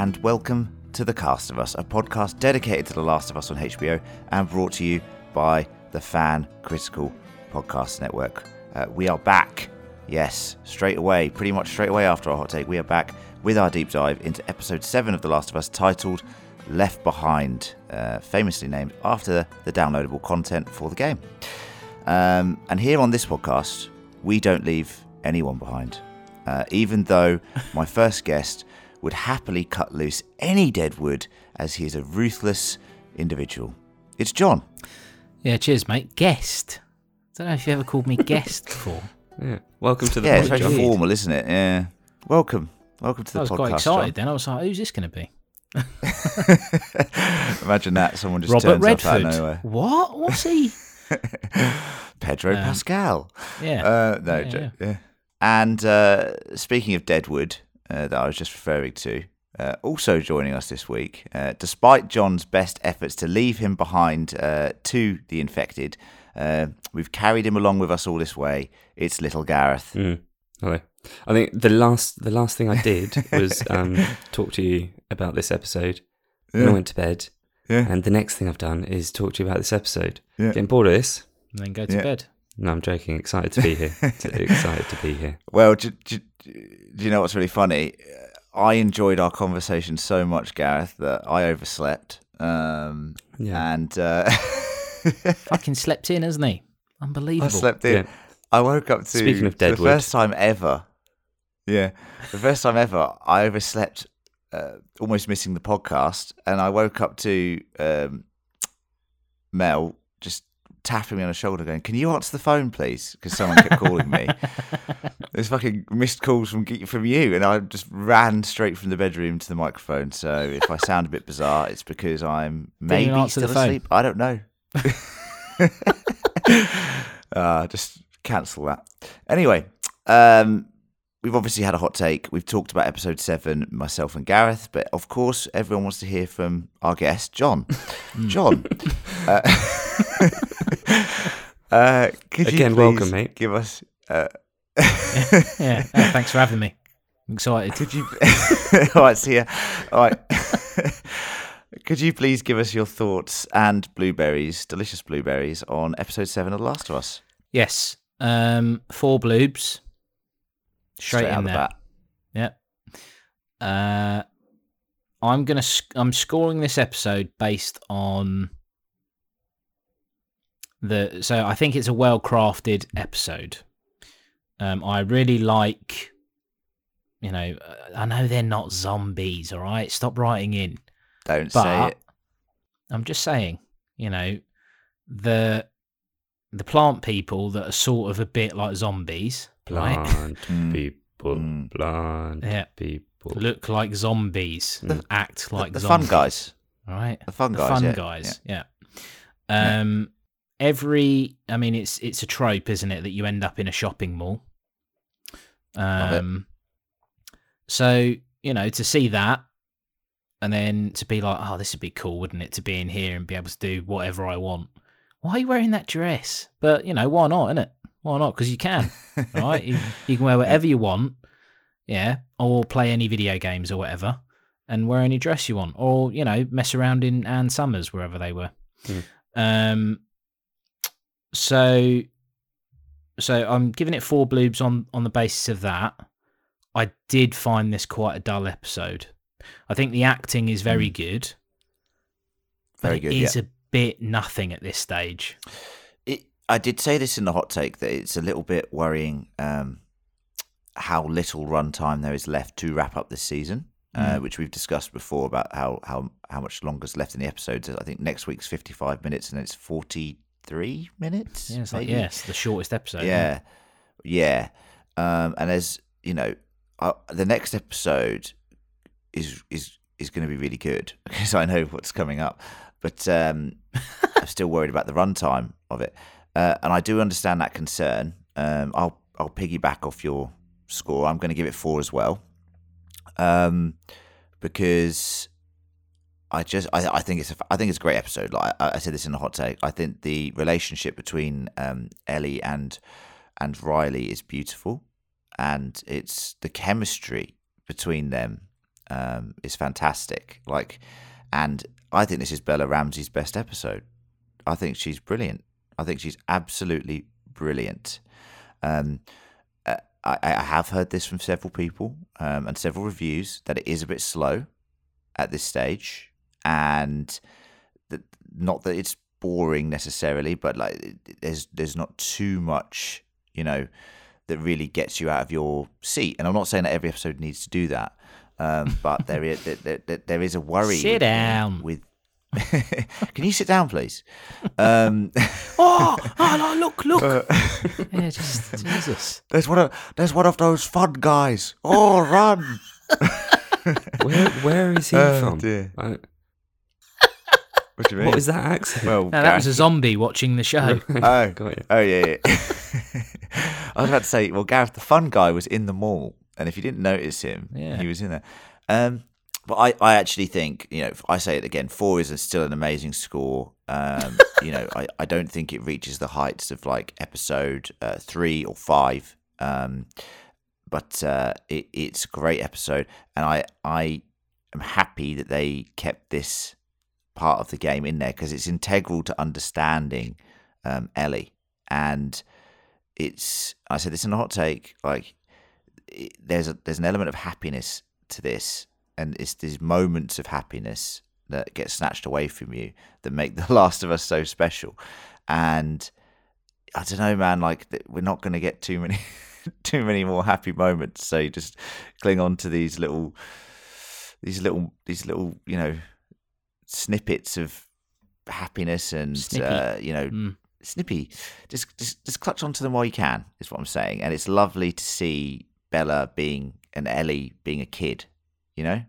And welcome to The Cast of Us, a podcast dedicated to The Last of Us on HBO and brought to you by the Fan Critical Podcast Network. Uh, we are back, yes, straight away, pretty much straight away after our hot take. We are back with our deep dive into episode 7 of The Last of Us titled Left Behind, uh, famously named after the downloadable content for the game. Um, and here on this podcast, we don't leave anyone behind. Uh, even though my first guest would happily cut loose any dead wood as he is a ruthless individual. It's John. Yeah, cheers, mate. Guest. I don't know if you ever called me guest before. Yeah. Welcome to the Yeah, it's very formal, isn't it? Yeah. Welcome. Welcome to the podcast. I was podcast. quite excited then. I was like, who's this going to be? Imagine that. Someone just Robert turns up out Redford. of nowhere. What? What's he? Pedro Um, Pascal. Yeah. Uh, no, Yeah, jo- yeah. And uh, speaking of Deadwood, uh, that I was just referring to, uh, also joining us this week, uh, despite John's best efforts to leave him behind uh, to the infected, uh, we've carried him along with us all this way. It's little Gareth. Mm. Hello. I think the last the last thing I did was um, talk to you about this episode. Then I went to bed, Yeah. and the next thing I've done is talk to you about this episode. Yeah. Getting bored of this? and then go to Yeah. bed. No, I'm joking. Excited to be here. Excited to be here. Well, do, do, do you know what's really funny? I enjoyed our conversation so much, Gareth, that I overslept. Um, Yeah. And uh, Fucking slept in, hasn't he? Unbelievable. I slept in. Yeah. I woke up to Speaking of for the first time ever. Yeah, the first time ever, I overslept, uh, almost missing the podcast, and I woke up to um, Mel just tapping me on the shoulder, going, "Can you answer the phone, please?" Because someone kept calling me. There's fucking missed calls from from you, and I just ran straight from the bedroom to the microphone. So if I sound a bit bizarre, it's because I'm maybe still asleep. I don't know. uh, just cancel that. Anyway, um, we've obviously had a hot take. We've talked about episode seven, myself and Gareth, but of course, everyone wants to hear from our guest, John. Hmm. John, uh, uh, could Again, please welcome, mate. Give us. Uh, yeah. Oh, thanks for having me. I'm excited. Could you? All right, see ya. All right. Could you please give us your thoughts and blueberries, delicious blueberries, on episode seven of The Last of Us? Yes. Um, four bloobs. Straight, out in the there. bat. Yep. Uh, I'm gonna. sc- I'm scoring this episode based on the. So I think it's a well crafted episode. Um, I really like. You know, uh, I know they're not zombies. All right, stop writing in. Don't say it. I'm just saying. You know, the the plant people that are sort of a bit like zombies, right? Plant Mm. people. Mm. Plant Yeah. people. look like zombies, The- act like the fun zombies, guys. right? The fun the guys. fun yeah. guys, yeah. Yeah. Um, every, I mean, it's it's a trope, isn't it, that you end up in a shopping mall. Um, so you know, to see that, and then to be like, oh, this would be cool, wouldn't it, to be in here and be able to do whatever I want. Why are you wearing that dress? But you know, why not, innit? Why not? Because you can, right? you, you can wear whatever you want, yeah, or play any video games or whatever, and wear any dress you want, or you know, mess around in Ann Summers wherever they were. Hmm. Um, so, so I'm giving it four bloobs on on the basis of that. I did find this quite a dull episode. I think the acting is very Hmm. good, Very but good, it is yeah. a bit nothing at this stage. It, I did say this in the hot take that it's a little bit worrying um, how little runtime there is left to wrap up this season, uh, Mm. which we've discussed before about how, how, how much longer is left in the episodes. I think next week's 55 minutes and it's 43 minutes. Yeah, like yes, the shortest episode. Yeah, yeah. Um, and as you know uh, the next episode is is is going to be really good because I know what's coming up, but um, I'm still worried about the runtime of it, uh, and I do understand that concern. Um, I'll I'll piggyback off your score. I'm going to give it four as well, um, because I just I, I think it's a I think it's a great episode. Like I, I said this in the hot take. I think the relationship between um, Ellie and and Riley is beautiful, and it's the chemistry between them um, is fantastic. Like, and I think this is Bella Ramsey's best episode. I think she's brilliant. I think she's absolutely brilliant. Um, uh, I, I have heard this from several people um, and several reviews that it is a bit slow at this stage, and that not that it's boring necessarily, but like there's there's not too much, you know, that really gets you out of your seat. And I'm not saying that every episode needs to do that, um, but there is there, there, there is a worry. Sit with, down. With can you sit down, please? Um, oh, oh no, look, look. yeah, just Jesus. there's one of there's one of those fun guys. Oh, run! Where where is he Oh, from? dear. I- What do you what is that accent? Well, No, that was a zombie watching the show. Oh, Got you. oh yeah. yeah. I was about to say, well, Gareth, the fun guy, was in the mall, and if you didn't notice him, Yeah. he was in there. Um, but I, I actually think, you know, I say it again, four is a, still an amazing score. Um, you know, I, I don't think it reaches the heights of like episode uh, three or five. Um, but uh, it, it's a great episode, and I I am happy that they kept this part of the game in there because it's integral to understanding um, Ellie, and it's I said this in a hot take like it, there's a there's an element of happiness to this, and it's these moments of happiness that get snatched away from you that make The Last of Us so special, and I don't know, man. Like we're not going to get too many, too many more happy moments. So just cling on to these little, these little, these little, you know, snippets of happiness and uh, you know, Mm. snippy. Just, just, just clutch onto them while you can. Is what I'm saying. And it's lovely to see Bella being and Ellie being a kid. You know.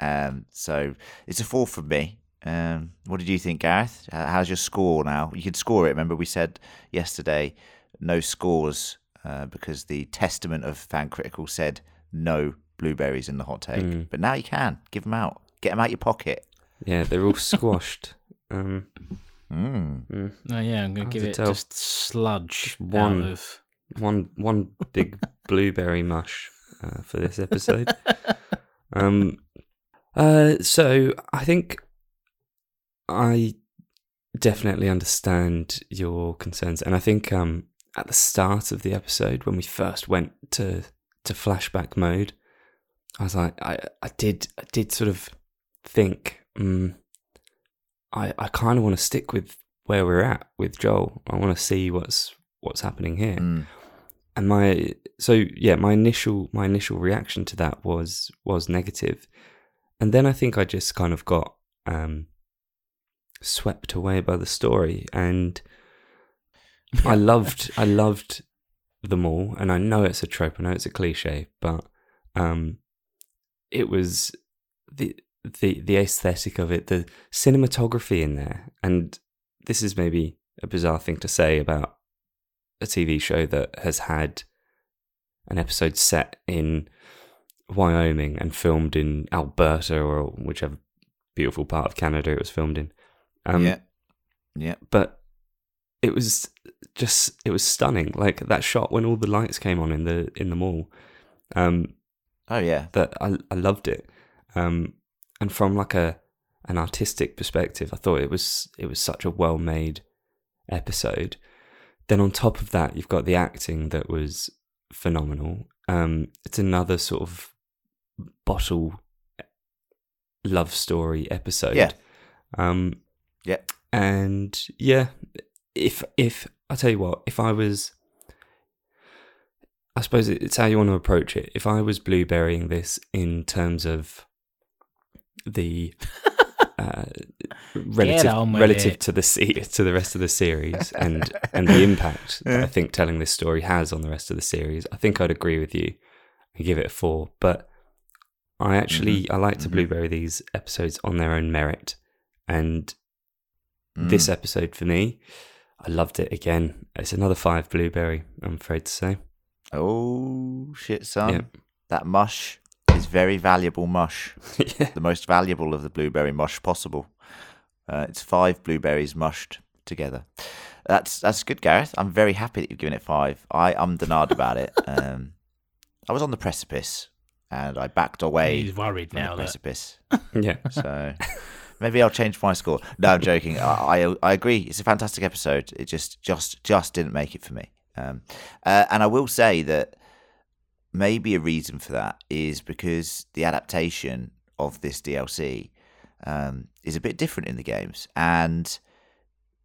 Um. So it's a four from me. Um, what did you think, Gareth? How's your score now? You could score it. Remember, we said yesterday no scores uh, because the testament of fan critical said no blueberries in the hot take. Mm. But now you can give them out. Get them out your pocket. Yeah, they're all squashed. Um, Mm. mm. Oh yeah, I'm gonna Hard give to it tell. just sludge one. out of. one one big blueberry mush uh, for this episode. um, uh, so I think I definitely understand your concerns, and I think um, at the start of the episode when we first went to to flashback mode, I was like, I I did I did sort of think, mm, I I kind of want to stick with where we're at with Joel. I want to see what's what's happening here. Mm. and my so yeah my initial my initial reaction to that was was negative. And then i think i just kind of got um swept away by the story. And i loved i loved them all. And i know it's a trope i know it's a cliche but um it was the the the aesthetic of it the cinematography in there and this is maybe a bizarre thing to say about a TV show that has had an episode set in Wyoming and filmed in Alberta or whichever beautiful part of Canada it was filmed in. Um, yeah. Yeah. But it was just it was stunning. Like that shot when all the lights came on in the in the mall. Um, Oh yeah. that I I loved it. Um, and from like a an artistic perspective, I thought it was it was such a well made episode. Then on top of that, you've got the acting that was phenomenal. Um, it's another sort of bottle love story episode. Yeah. Um, Yeah. and yeah, if if I tell you what, if I was, I suppose it's how you want to approach it. If I was blueberrying this in terms of the uh, relative relative it. to the se- to the rest of the series and and the impact that I think telling this story has on the rest of the series, I think I'd agree with you and give it a four. But I actually I like to Mhm. blueberry these episodes on their own merit, and Mm. this episode for me, I loved it again. It's another five blueberry. I'm afraid to say. Oh shit, son! Yeah. That mush is very valuable mush. yeah. the most valuable of the blueberry mush possible. Uh, it's five blueberries mushed together. That's that's good, Gareth. I'm very happy that you've given it five. I am denied about it. Um, I was on the precipice. and I backed away He's worried from the now that precipice. Yeah. So maybe I'll change my score. No, I'm joking. I, I I agree. It's a fantastic episode. It just just just didn't make it for me. Um, uh, and I will say that maybe a reason for that is because the adaptation of this DLC um, is a bit different in the games, and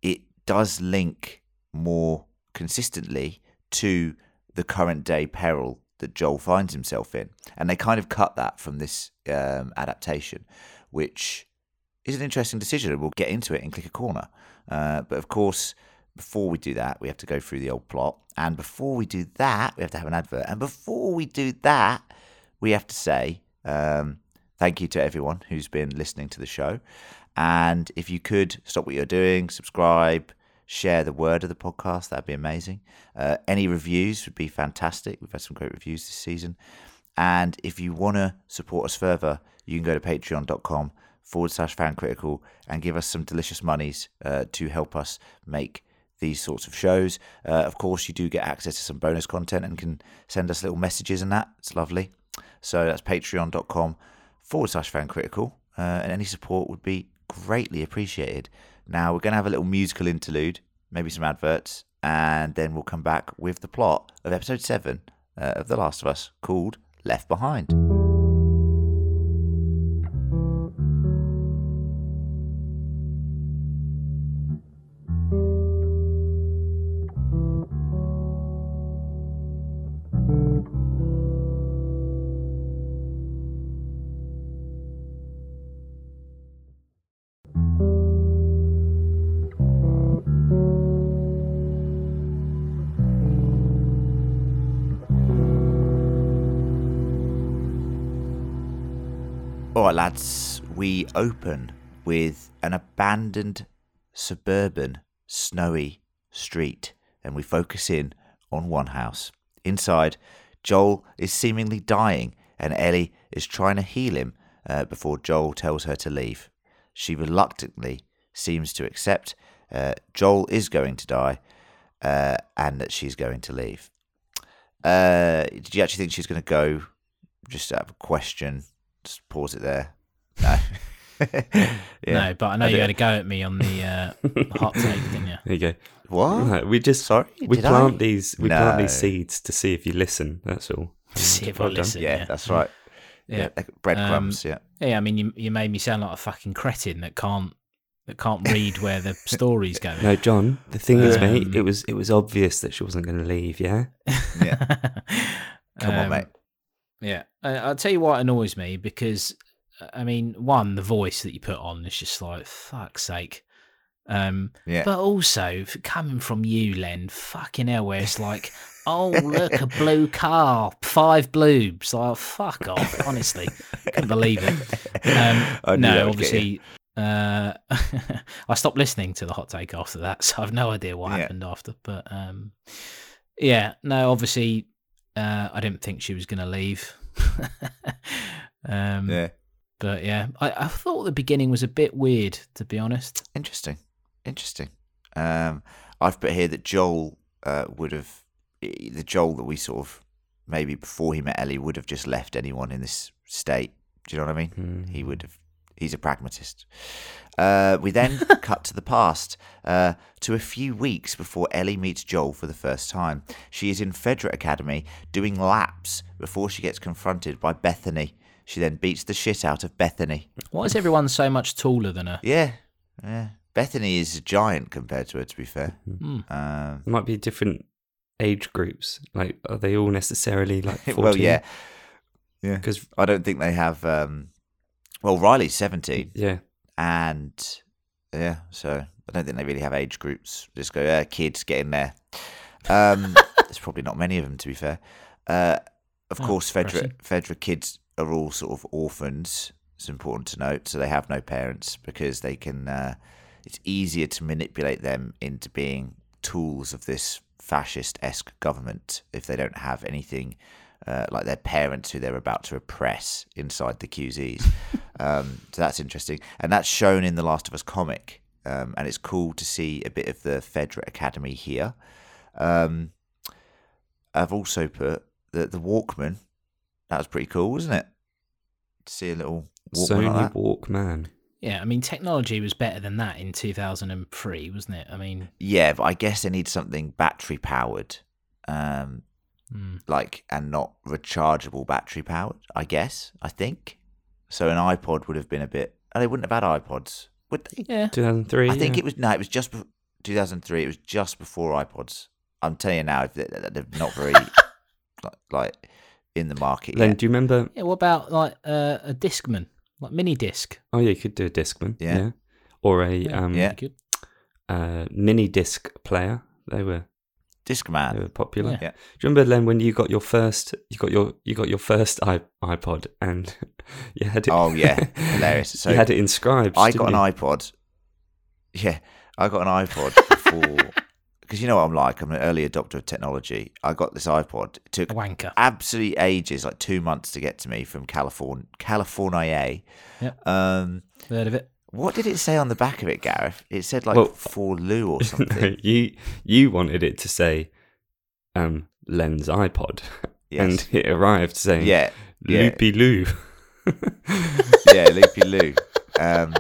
it does link more consistently to the current day peril that Joel finds himself in, and they kind of cut that from this um, adaptation, which is an interesting decision, we'll get into it in Clicker Corner. Uh, but of course, before we do that, we have to go through the old plot, and before we do that, we have to have an advert, and before we do that, we have to say um, thank you to everyone who's been listening to the show, and if you could stop what you're doing, subscribe. Share the word of the podcast, that'd be amazing. Uh, any reviews would be fantastic. We've had some great reviews this season. And if you want to support us further, you can go to patreon.com forward slash fan critical and give us some delicious monies uh, to help us make these sorts of shows. Uh, of course, you do get access to some bonus content and can send us little messages and that. It's lovely. So that's patreon.com forward slash fan critical. Uh, and any support would be greatly appreciated. Now, we're going to have a little musical interlude, maybe some adverts, and then we'll come back with the plot of episode 7 uh, of The Last of Us called Left Behind. Open with an abandoned suburban snowy street and we focus in on one house. Inside, Joel is seemingly dying and Ellie is trying to heal him uh, before Joel tells her to leave. She reluctantly seems to accept uh, Joel is going to die uh, and that she's going to leave. Uh, did you actually think she's going to go? Just out of a question, just pause it there. No. Yeah. no, but I know I you did. had a go at me on the uh, hot take, didn't you? There you go. What? No, we just Sorry, we did plant I? these we plant these seeds to see if you listen. That's all. See if I Well done. listen. Yeah, yeah. that's right. Yeah. Yeah, like breadcrumbs. yeah. Yeah, I mean, you you made me sound like a fucking cretin that can't that can't read where the story's going. No, John. The thing is, mate, Um, it was it was obvious that she wasn't going to leave. Yeah. Yeah. Come on, Um, mate. Yeah, uh, I'll tell you what annoys me because, I mean, one, the voice that you put on is just like fuck's sake. Um, Yeah. but also coming from you, Len, fucking hell, where it's like, oh look, a blue car, five bloobs. Like, fuck off, honestly, couldn't believe it. Um, no, would get you. obviously, uh, I stopped listening to the hot take after that, so I've no idea what Yeah. happened after. But um, yeah, no, obviously, uh, I didn't think she was going to leave. um, Yeah. But yeah, I, I thought the beginning was a bit weird, to be honest. Interesting. Interesting. Um, I've put here that Joel uh, would have the Joel that we sort of maybe before he met Ellie would have just left anyone in this state. Do you know what I mean? Hmm. He would have. He's a pragmatist. Uh, we then cut to the past, uh, to a few weeks before Ellie meets Joel for the first time. She is in Fedra Academy doing laps before she gets confronted by Bethany. She then beats the shit out of Bethany. Why is everyone so much taller than her? Yeah, yeah. Bethany is a giant compared to her, to be fair. There might be different age groups. Like, are they all necessarily like? 14? well, yeah, yeah. Because I don't think they have. Um, well, Riley's seventeen, yeah, and yeah, so I don't think they really have age groups. Just go, uh, kids, get in there. Um, there's probably not many of them, to be fair. Uh, of Oh, course, Fedra impressive. Fedra kids are all sort of orphans. It's important to note, so they have no parents because they can. Uh, it's easier to manipulate them into being tools of this fascist esque government if they don't have anything uh, like their parents who they're about to oppress inside the QZs. um, so that's interesting, and that's shown in the Last of Us comic, um, and it's cool to see a bit of the Fedra Academy here. Um, I've also put that the Walkman That was pretty cool, wasn't it? To see a little Walkman Sony like that. Walkman. Yeah, I mean, technology was better than that in 2003, wasn't it? I mean, Yeah, but I guess they need something battery powered, um, hmm. like and not rechargeable battery powered. I guess I think so. An iPod would have been a bit. Oh, they wouldn't have had iPods, would they? yeah. 2003. I think yeah. it was no, it was just bef- 2003. It was just before iPods. I'm telling you now, they- they- they're not very like, like in the market Then yet. do you remember? Yeah, what about like uh, a Discman, like mini disc? Oh yeah, you could do a Discman. Yeah. Yeah. Or a Yeah. um, Yeah. Uh, mini disc player. They were discman. they were popular. Yeah. Yeah. Do you remember Len when you got your first you got your you got your first I- iPod and you had it? Oh, yeah. Hilarious. So you had it inscribed. I didn't got an iPod. Yeah, I got an iPod before because you know what I'm like. I'm an early adopter of technology. I got this iPod. It took A wanker. absolutely ages, like two months to get to me from California. California. Yep. Um, Heard of it? what did it say on the back of it, Gareth? It said like Well- for Lou or something. you you wanted it to say um, Len's iPod, Yes. and it arrived saying yeah, yeah. Loopy Loo. yeah, Loopy Lou. Um,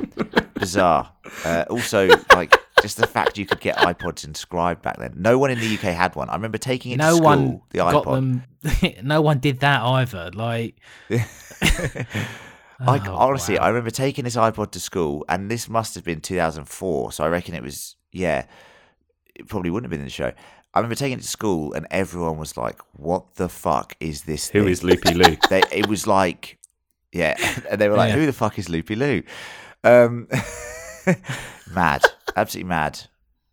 bizarre. Uh, also, like just the fact you could get iPods inscribed back then. No one in the UK had one. I remember taking it no to school. one the got iPod. them. no one did that either. Like, I Oh, honestly, wow. I remember taking this iPod to school, and this must have been 2004. So I reckon it was, yeah, it probably wouldn't have been in the show. I remember taking it to school, and everyone was like, "What the fuck is this? Who thing?" is Loopy Loo? They, it was like, yeah, and they were like, Yeah. "Who the fuck is Loopy Lou?" Um, mad, absolutely mad.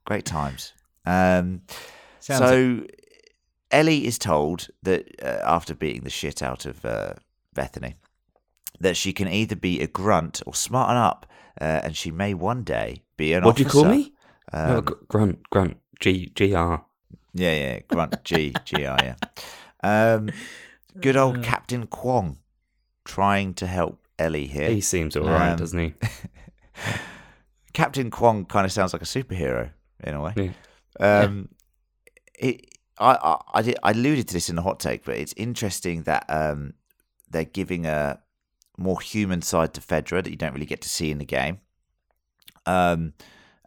Great times. Um, so Ellie is told that uh, after beating the shit out of uh, Bethany, that she can either be a grunt or smarten up, uh, and she may one day be an what do you call me? Um, gr- grunt, grunt, G G R. yeah, yeah, grunt G G R. Yeah. Um, good old Uh. Captain Kwong trying to help Ellie here. He seems all right, Um, doesn't he? Captain Kwong kind of sounds like a superhero in a way. Yeah. Um, it, I, I, I, did, I alluded to this in the hot take, but it's interesting that um, they're giving a more human side to Fedra that you don't really get to see in the game. Um,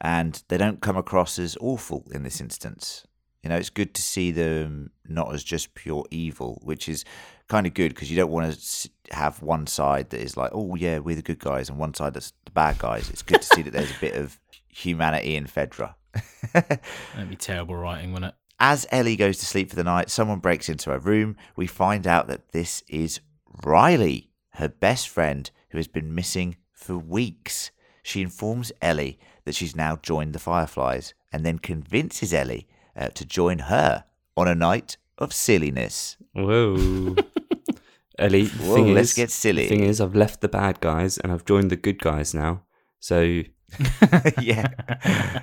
and they don't come across as awful in this instance. You know, it's good to see them not as just pure evil, which is kind of good because you don't want to have one side that is like, oh yeah, we're the good guys, and one side that's the bad guys. It's good to see that there's a bit of humanity in Fedra. That'd be terrible writing, wouldn't it? As Ellie goes to sleep for the night, someone breaks into her room. We find out that this is Riley, her best friend, who has been missing for weeks. She informs Ellie that she's now joined the Fireflies and then convinces Ellie uh, to join her on a night of silliness. Whoa. Ellie, Whoa, thing let's is, get silly. Thing is, I've left the bad guys and I've joined the good guys now. So yeah,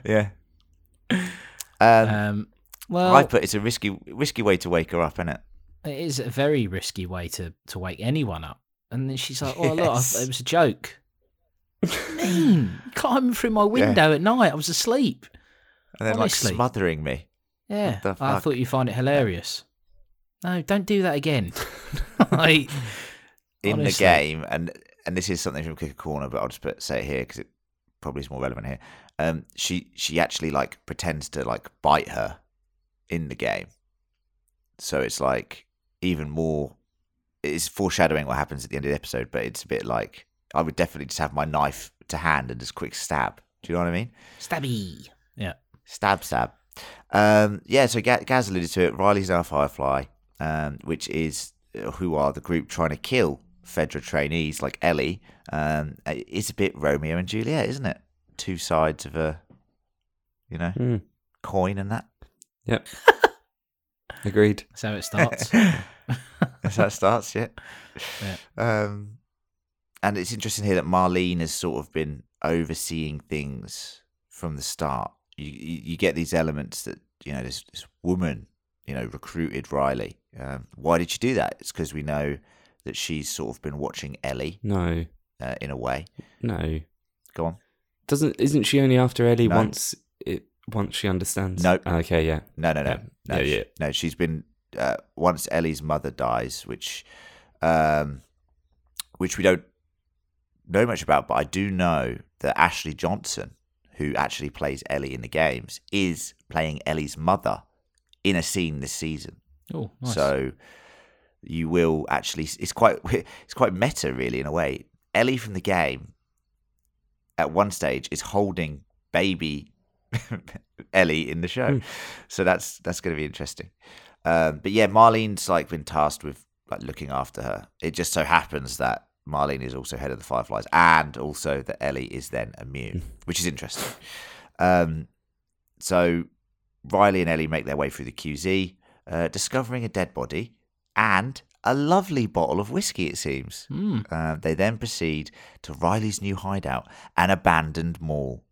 yeah. Um, Um, well, I put it's a risky, risky way to wake her up, isn't it? it is a very risky way to, to wake anyone up. And then she's like, "Oh look, it was a joke." mean, climbing through my window at night. I was asleep. And then Honestly. like smothering me. Yeah, the I thought you'd find it hilarious. No, don't do that again. like, in the game, and and this is something from Clicker Corner, but I'll just put say it here because it probably is more relevant here. Um, she she actually like pretends to like bite her in the game, so it's like even more. It's foreshadowing what happens at the end of the episode, but it's a bit like I would definitely just have my knife to hand and just quick stab. Do you know what I mean? stabby. Yeah. Stab, stab. Um, yeah, so Gaz alluded to it. Riley's now a Firefly, um, which is uh, who are the group trying to kill Fedra trainees like Ellie. Um, it's a bit Romeo and Juliet, isn't it? Two sides of a, you know, hmm, coin and that. yep. Agreed. That's how it starts. That's how it starts, yeah. Yeah. Um, and it's interesting here that Marlene has sort of been overseeing things from the start. You you, you get these elements that you know this, this woman you know recruited Riley. Um, why did she do that? It's because we know that she's sort of been watching Ellie No, uh, in a way. no. Go on. Doesn't isn't she only after Ellie No. once it once she understands? Nope. Okay, yeah. No, no, no, Yeah. no. Yeah, yeah. No, she's been uh, once Ellie's mother dies, which um, which we don't know much about, but I do know that Ashley Johnson, who actually plays Ellie in the games, is playing Ellie's mother in a scene this season. Oh, nice. So you will actually it's quite it's quite meta really in a way. Ellie from the game at one stage is holding baby Ellie in the show. Hmm. So that's that's going to be interesting. Um, but yeah, Marlene's like been tasked with like looking after her. It just so happens that Marlene is also head of the Fireflies, and also that Ellie is then immune, which is interesting. Um, so Riley and Ellie make their way through the QZ, uh, discovering a dead body and a lovely bottle of whiskey. It seems. Hmm. Uh, they then proceed to Riley's new hideout, an abandoned mall.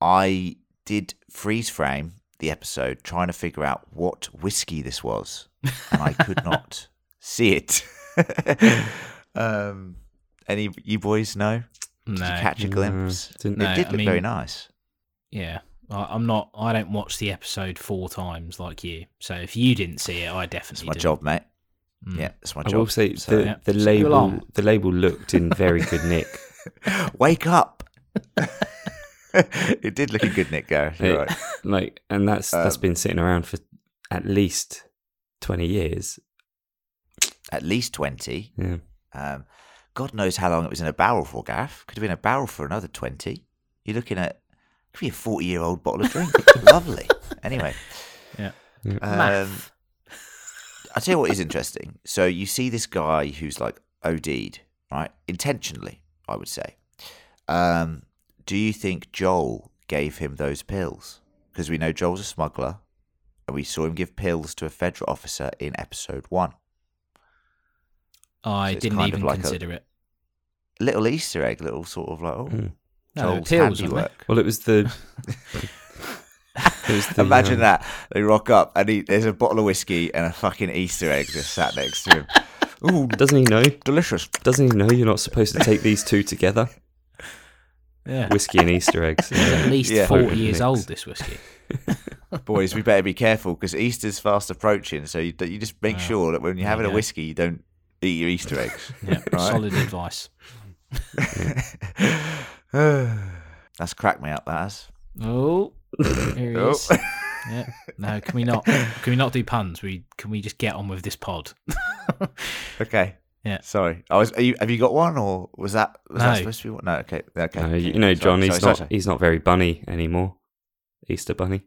I did freeze frame the episode trying to figure out what whiskey this was, and I could not see it. um, any you boys know? Did you catch a No, glimpse? didn't- it No, did I look very nice. Yeah. I, I'm not. I don't watch the episode four times like you. So if you didn't see it, I It's definitely my didn't. job, mate. Mm. Yeah, it's my I job. will say So- the, yeah. the label the label looked in very good nick. Wake up! it did look a good Nick Gareth. You're It- right. like and that's that's Um, been sitting around for at least 20 years. At least twenty. Yeah. Um, God knows how long it was in a barrel for, Gaff. Could have been a barrel for another 20. You're looking at, could be a 40 year old bottle of drink. Lovely. Anyway. Yeah. Yeah. Um, Math. I'll tell you what is interesting. So you see this guy who's like OD'd, right? Intentionally, I would say. Um, do you think Joel gave him those pills? Because we know Joel's a smuggler, and we saw him give pills to a federal officer in episode one. I so didn't even like a- consider it. Little Easter egg, little sort of like, oh, Mm. No, Joel's pills, wasn't handiwork. Well, it was the. it was the, Imagine um, that. They rock up and he, there's a bottle of whiskey and a fucking Easter egg just sat next to him. Ooh, Doesn't he know? delicious. Doesn't he know you're not supposed to take these two together? Yeah. Whiskey and Easter eggs. It's at least Yeah. 40 years old, this whiskey. Boys, we better be careful because Easter's fast approaching. So you, you just make Wow. sure that when you're having you a whiskey, you don't eat your Easter eggs. Yeah. Right. Solid advice. That's cracked me up, that has. Oh, here he Oh. is. Yeah. No, can we not? Can we not do puns? We can we just get on with this pod? Okay. Yeah. Sorry. I was. Are you, have you got one, or was that was No. that supposed to be one? No. Okay. Okay. No, you okay. know, Sorry, John, he's sorry, not sorry, he's not very bunny anymore. Easter bunny.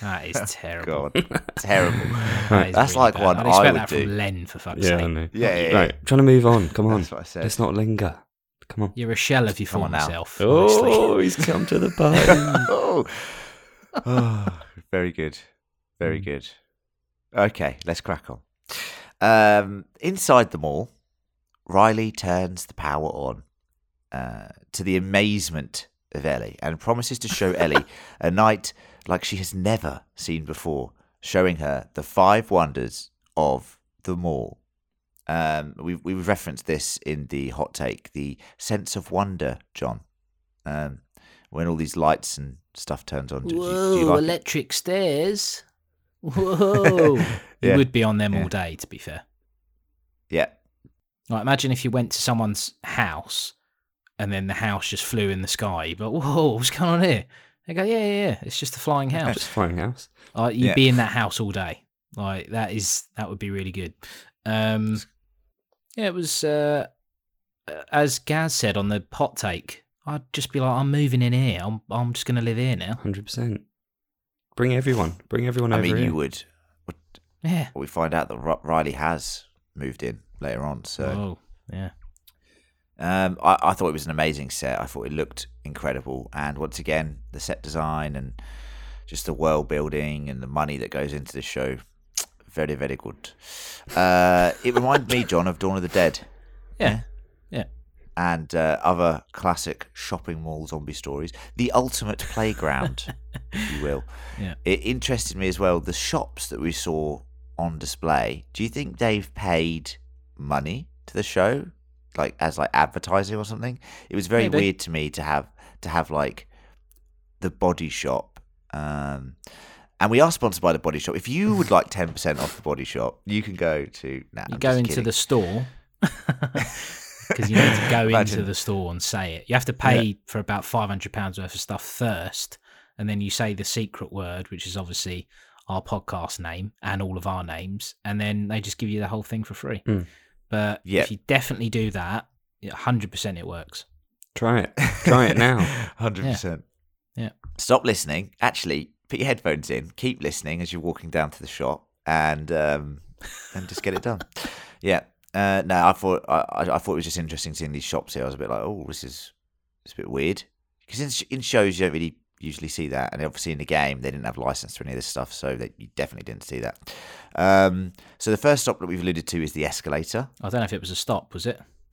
That is terrible. God, terrible. That is That's really like bad. one I'd I would that do. from Len for fuck's Yeah, I sake. know. Yeah, yeah, yeah. Right, trying to move on. Come on. That's what I said. Let's not linger. Come on. You're a shell of your Come on former now. self. Oh, honestly. he's come to the party. oh. Oh, very good. Very Mm. good. Okay, let's crack on. Um, inside the mall, Riley turns the power on uh, to the amazement of Ellie and promises to show Ellie a night like she has never seen before, showing her the five wonders of the mall. Um, we we referenced this in the hot take, the sense of wonder, John. Um, when all these lights and stuff turns on, do, you- do Whoa, you like it? electric stairs. Whoa. Yeah, You would be on them yeah. all day, to be fair. Yeah, Like, imagine if you went to someone's house and then the house just flew in the sky. You'd be like, whoa, what's going on here? They go, yeah, yeah, yeah. It's just a flying Just house. flying house. Like, you'd Yeah. be in that house all day. Like, that is, that would be really good. Um, yeah, it was, uh, as Gaz said on the pot take, I'd just be like, I'm moving in here. I'm, I'm just going to live here now. Hundred percent. Bring everyone. Bring everyone I mean, here. you would. Yeah. we find out that Riley has moved in later on, so. Oh, yeah. Um, I, I thought it was an amazing set. I thought it looked incredible, and once again, the set design and just the world building and the money that goes into the show, very very good. Uh, it reminded me, John, of Dawn of the Dead. Yeah. Yeah. And uh, other classic shopping mall zombie stories. The ultimate playground, if you will. Yeah. It interested me as well. The shops that we saw on display. Do you think they've paid money to the show, like as like advertising or something? It was very Maybe. weird to me to have to have like the body shop, um, and we are sponsored by the Body Shop. If you would like ten percent off the Body Shop, you can go to. Nah, You I'm go just into kidding. the store because you need to go into the store and say it. You have to pay for about five hundred pounds worth of stuff first, and then you say the secret word, which is obviously our podcast name and all of our names, and then they just give you the whole thing for free. Mm. But Yeah. if you definitely do that, hundred percent it works. Try it. Try it now. Hundred percent. Yeah. Stop listening. Actually, put your headphones in. Keep listening as you're walking down to the shop, and um, and just get it done. yeah. Uh, no, I thought I, I I thought it was just interesting seeing these shops here. I was a bit like, oh, this is it's a bit weird because in, in shows you don't really usually see that, and obviously in the game they didn't have license for any of this stuff, so they, you definitely didn't see that. Um, so the first stop that we've alluded to is the escalator. I don't know if it was a stop, was it?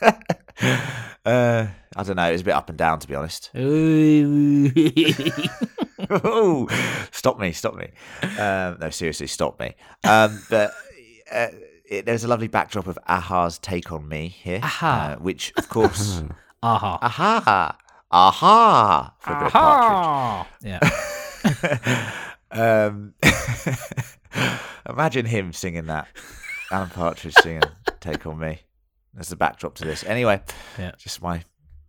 uh, I don't know. It was a bit up and down, to be honest. Ooh. oh, stop me, stop me. Um, no, seriously, stop me. Um, but uh, it, there's a lovely backdrop of a-ha's Take on Me here, Aha. uh, which, of course, Aha. Aha, Aha, for a bit Partridge. Aha. Yeah. Um, imagine him singing that. Alan Partridge singing "Take on Me" as the backdrop to this. Anyway, Yeah. just my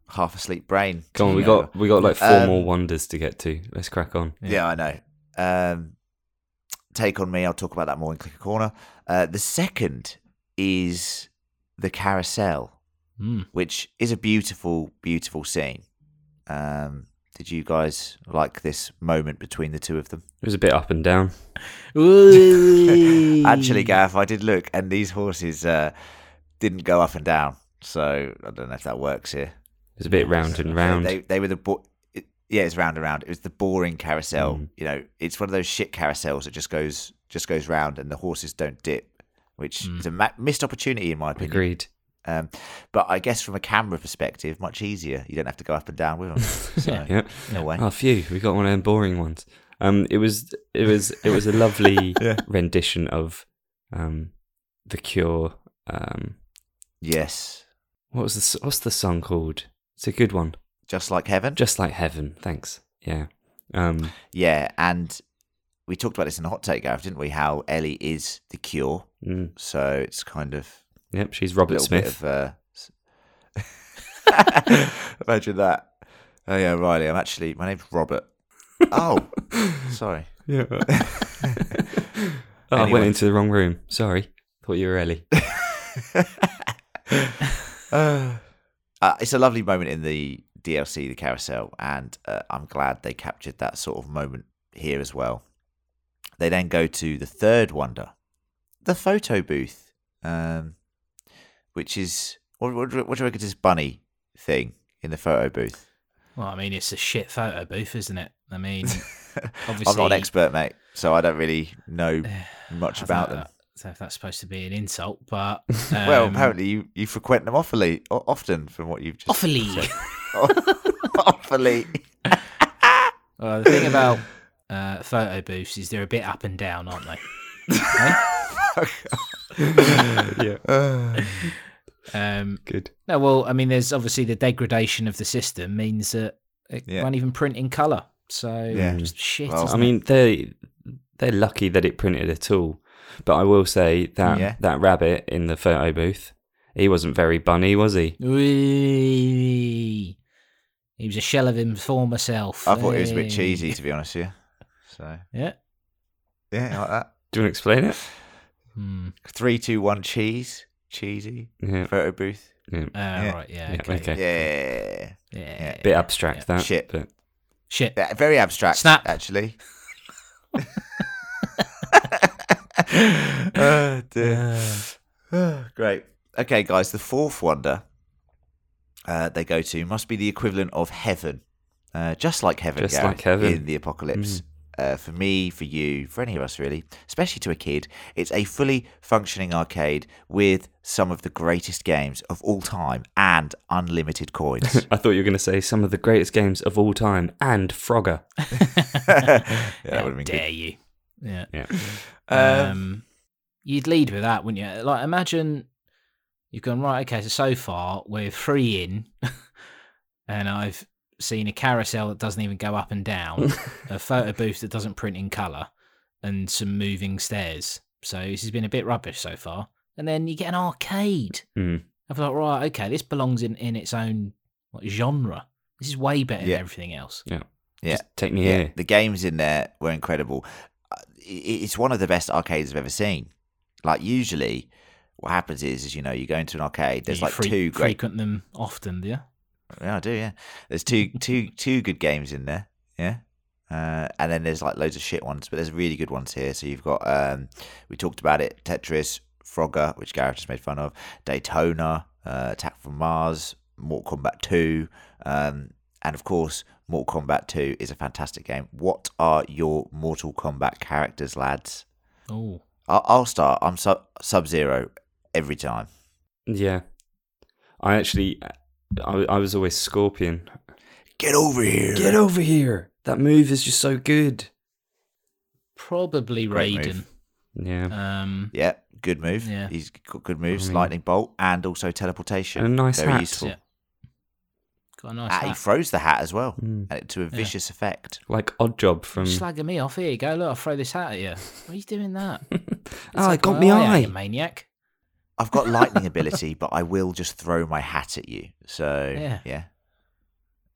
half asleep brain. Come on, we over. got we got like four Um, more wonders to get to. Let's crack on. Yeah, I know. Um, Take on me. I'll talk about that more in Clicker Corner. Uh, the second is the carousel, Mm. which is a beautiful, beautiful scene. Um, did you guys like this moment between the two of them? It was a bit up and down. Actually, Gaff, I did look, and these horses uh, didn't go up and down. So I don't know if that works here. It was a bit round and round. They, they were the bo- it, yeah, it's round and round. It was the boring carousel. Mm. You know, it's one of those shit carousels that just goes just goes round, and the horses don't dip, which Mm. is a ma- missed opportunity in my opinion. Agreed. Um, but I guess from a camera perspective, much easier. You don't have to go up and down with them. So, Yeah. A way. Oh, phew, we got one of them boring ones. Um, it was it was it was a lovely Yeah. rendition of um, the Cure. Um, Yes, what was the what's the song called? It's a good one. just like heaven. Just like heaven. Thanks. Yeah. Um, yeah, and we talked about this in the hot take, Gav, didn't we? How Ellie is the cure. mm, So it's kind of yep. She's Robert Smith. of. Uh... Imagine that. Oh yeah, Riley. I'm actually. My name's Robert. Oh, sorry. Yeah. oh, I went into the wrong room. Sorry. Thought you were Ellie. uh, it's a lovely moment in the DLC, the carousel, and uh, I'm glad they captured that sort of moment here as well. They then go to the third wonder, the photo booth, um, which is what, what, what do you reckon this bunny thing in the photo booth? Well, I mean, it's a shit photo booth, isn't it? I mean, obviously, I'm not an expert, mate, so I don't really know much about them. know- I don't know if that's supposed to be an insult, but well, um, apparently you, you frequent them awfully often, from what you've just awfully. said. awfully. Well, the thing about uh, photo booths is they're a bit up and down, aren't they? Yeah. Um, Good. no, well, I mean, there's obviously the degradation of the system means that it Yeah. won't even print in color. So Yeah. just shit. Well, I isn't mean, they they're lucky that it printed at all. But I will say that Yeah. that rabbit in the photo booth, he wasn't very bunny, was he? it? Whee! He was a shell of his former self. I thought it was a bit cheesy, to be honest with you. So Yeah. yeah, like that. Do you want to explain it? Hmm. Three, two, one, cheese, cheesy Yeah. photo booth. yeah. Uh, Yeah. Right. Yeah. Yeah, okay. okay. Yeah, Yeah. Bit abstract that. Shit. But Shit. Yeah, very abstract. Snap. actually. oh dear. Uh, Great. Okay, guys. The fourth wonder uh, they go to must be the equivalent of heaven, uh, just like heaven, Just Gareth, like heaven. in the apocalypse. Uh, for me, for you, for any of us really, especially to a kid, it's a fully functioning arcade with some of the greatest games of all time and unlimited coins. I thought you were going to say some of the greatest games of all time and Frogger. yeah, that would have been dare good. you? Yeah. Yeah. Um, Um, you'd lead with that, wouldn't you? Like, imagine you've gone right. Okay, so so far we're three in, and I've seen a carousel that doesn't even go up and down, a photo booth that doesn't print in colour, and some moving stairs. So this has been a bit rubbish so far. And then you get an arcade. Mm. I thought, right, okay, this belongs in, in its own what, genre. This is way better Yeah. than everything else. Yeah. Just take me Yeah, here. the games in there were incredible. Uh, It's one of the best arcades I've ever seen. Like usually, what happens is, is you know, you go into an arcade. There's You like fre- two great. frequent them often, do you? Yeah, I do. Yeah, there's two, two, two good games in there. Yeah, uh, and then there's like loads of shit ones, but there's really good ones here. So you've got, um, we talked about it, Tetris, Frogger, which Gareth just made fun of, Daytona, uh, Attack from Mars, Mortal Kombat 2, um, and of course, Mortal Kombat 2 is a fantastic game. What are your Mortal Kombat characters, lads? Oh, I'll, I'll start. I'm Sub Sub Zero every time. Yeah. I actually, I, I was always Scorpion. Get over here. Get over here. That move is just so good. probably Great move. Raiden. Yeah. Um, Yeah, good move. Yeah. He's got good moves, I mean- lightning bolt, and also teleportation. And a nice Very hat. useful. Yeah. got a nice Ah, he hat. throws the hat as well, Mm. and to a vicious effect. Like Odd Job from. Slagging me off. Here you go. Look, I'll throw this hat at you. Why are you doing that? oh, it got well, me I ain't eye. a maniac. I've got lightning ability, but I will just throw my hat at you. So Yeah. yeah.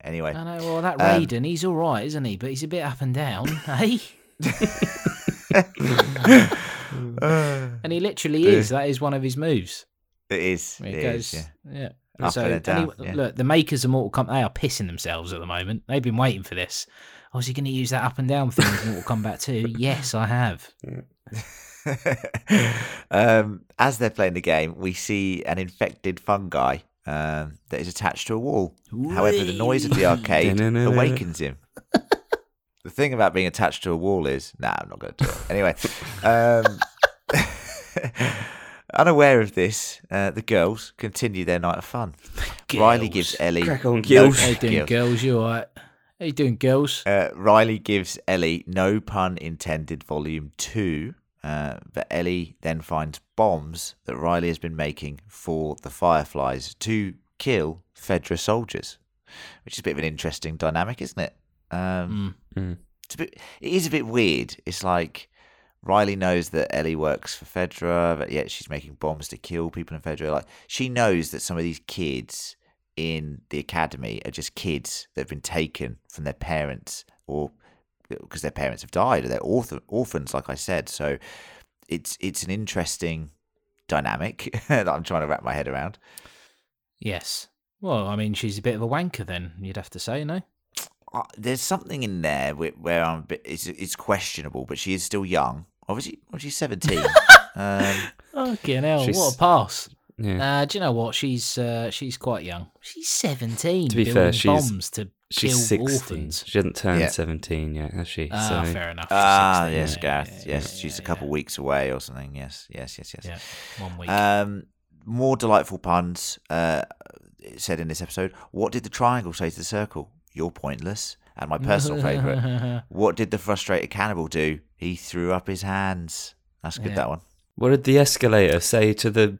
Anyway, I know. Well, that Um, Raiden, he's all right, isn't he? But he's a bit up and down, hey. And he literally is. That is one of his moves. it is. It, It goes, is, yeah. yeah. Up so, down, he- yeah. look, the makers of Mortal Kombat, they are pissing themselves at the moment. They've been waiting for this. Oh, is he going to use that up and down thing in Mortal Kombat 2? Yes, I have. um, as they're playing the game, we see an infected fungi um, that is attached to a wall. However, the noise of the arcade awakens him. the thing about being attached to a wall is, nah, I'm not going to do it. Anyway, um, unaware of this, uh, the girls continue their night of fun. Riley gives Ellie. Crack on, no- girls. How you doing, Girls. girls? You all right? How you doing, girls? Uh, Riley gives Ellie no pun intended volume two, uh, but Ellie then finds bombs that Riley has been making for the Fireflies to kill Fedra soldiers, which is a bit of an interesting dynamic, isn't it? Um, Mm. Mm. it's a bit, it is a bit weird. It's like Riley knows that Ellie works for Fedra, but yet she's making bombs to kill people in Fedra. Like she knows that some of these kids in the academy are just kids that have been taken from their parents or because their parents have died or they're orph- orphans, like I said. So it's it's an interesting dynamic that I'm trying to wrap my head around. Yes. Well, I mean, she's a bit of a wanker then, you'd have to say, no? Uh, There's something in there where, where I'm a bit, it's it's questionable, but she is still young. Obviously, well, she's 17. um, Fucking hell, She's- what a pass. Yeah. Uh, do you know what? She's uh, she's quite young. She's 17. To be building fair, she's- bombs to She's kill 16. orphans. She hasn't turned Yeah. 17 yet, has she? Ah, so, fair enough. she's Ah, 16, yes, yeah, Gareth. yeah, yes, yeah, she's a yeah, couple weeks away or something. Yes, yes, yes, yes. Yeah, one week. Um, more delightful puns uh, said in this episode. What did the triangle say to the circle? You're pointless. And my personal favourite. What did the frustrated cannibal do? He threw up his hands. That's good. Yeah. That one. What did the escalator say to the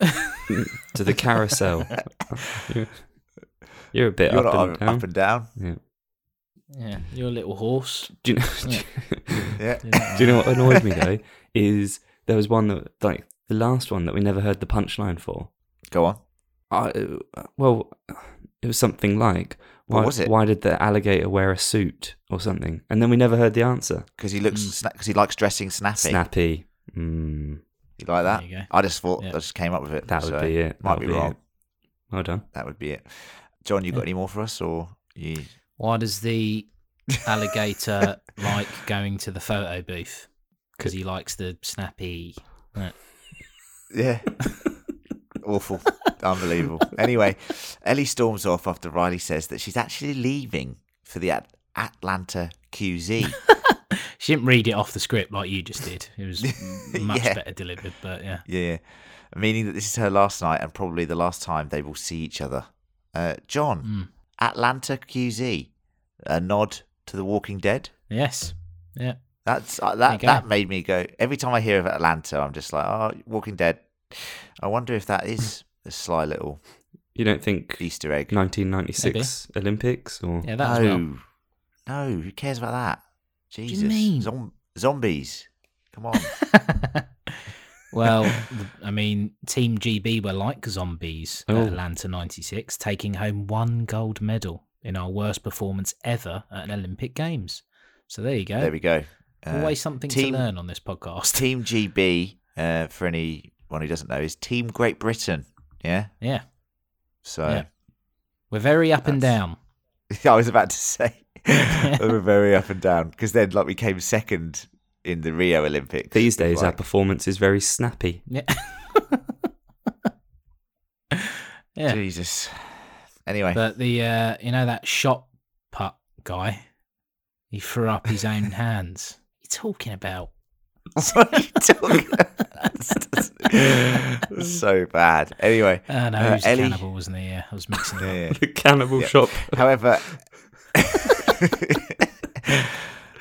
to the carousel? You're- You're a bit You're up and up, down. up and down. Yeah. yeah, you're a little horse. Do you know? Yeah. do you know what annoyed me though? Is there was one that like the last one that we never heard the punchline for. Go on. I, well, it was something like, What why, was it? why did the alligator wear a suit or something? And then we never heard the answer. Because he looks. Mm. Because he likes dressing snappy. Snappy. Mm, You like that? You. I just thought. Yeah. I just came up with it. that would so be it. Might That be would wrong. it. Well done. That would be it. John, you got Yeah. any more for us, or you? Why does the alligator like going to the photo booth? Because he likes the snappy. Yeah. Awful. Unbelievable. Anyway, Ellie storms off after Riley says that she's actually leaving for the At- Atlanta QZ. She didn't read it off the script like you just did. It was much Yeah. better delivered, but yeah. yeah. Meaning that this is her last night and probably the last time they will see each other. Uh, John, Mm. Atlanta QZ. A nod to The Walking Dead. Yes. Yeah. That's uh, that. That made me go. Every time I hear of Atlanta, I'm just like, oh, Walking Dead. I wonder if that is a sly little You don't think Easter egg. 1996 Olympics or Yeah, that as no, well. no. Who cares about that? do you Jesus, mean? Zom- zombies. Come on. well, I mean, Team GB were like zombies Oh. at Atlanta 96, taking home one gold medal in our worst performance ever at an Olympic Games. So there you go. there we go. Uh, Always something Team- to learn on this podcast. Team GB, uh, for anyone who doesn't know, is Team Great Britain. Yeah. Yeah, So Yeah. we're very up and down. I was about to say we were very up and down because then like we came second in the Rio Olympics. these days our performance is very snappy. Yeah. yeah. Jesus. Anyway, But the uh, you know that shot put guy, he threw up his own hands. What are you talking about? what are you talking about? so bad. Anyway, Uh, no, Uh, he was a Ellie- cannibal, wasn't he? Yeah, I was mixing it yeah, up. yeah. The cannibal Yeah. shop. However,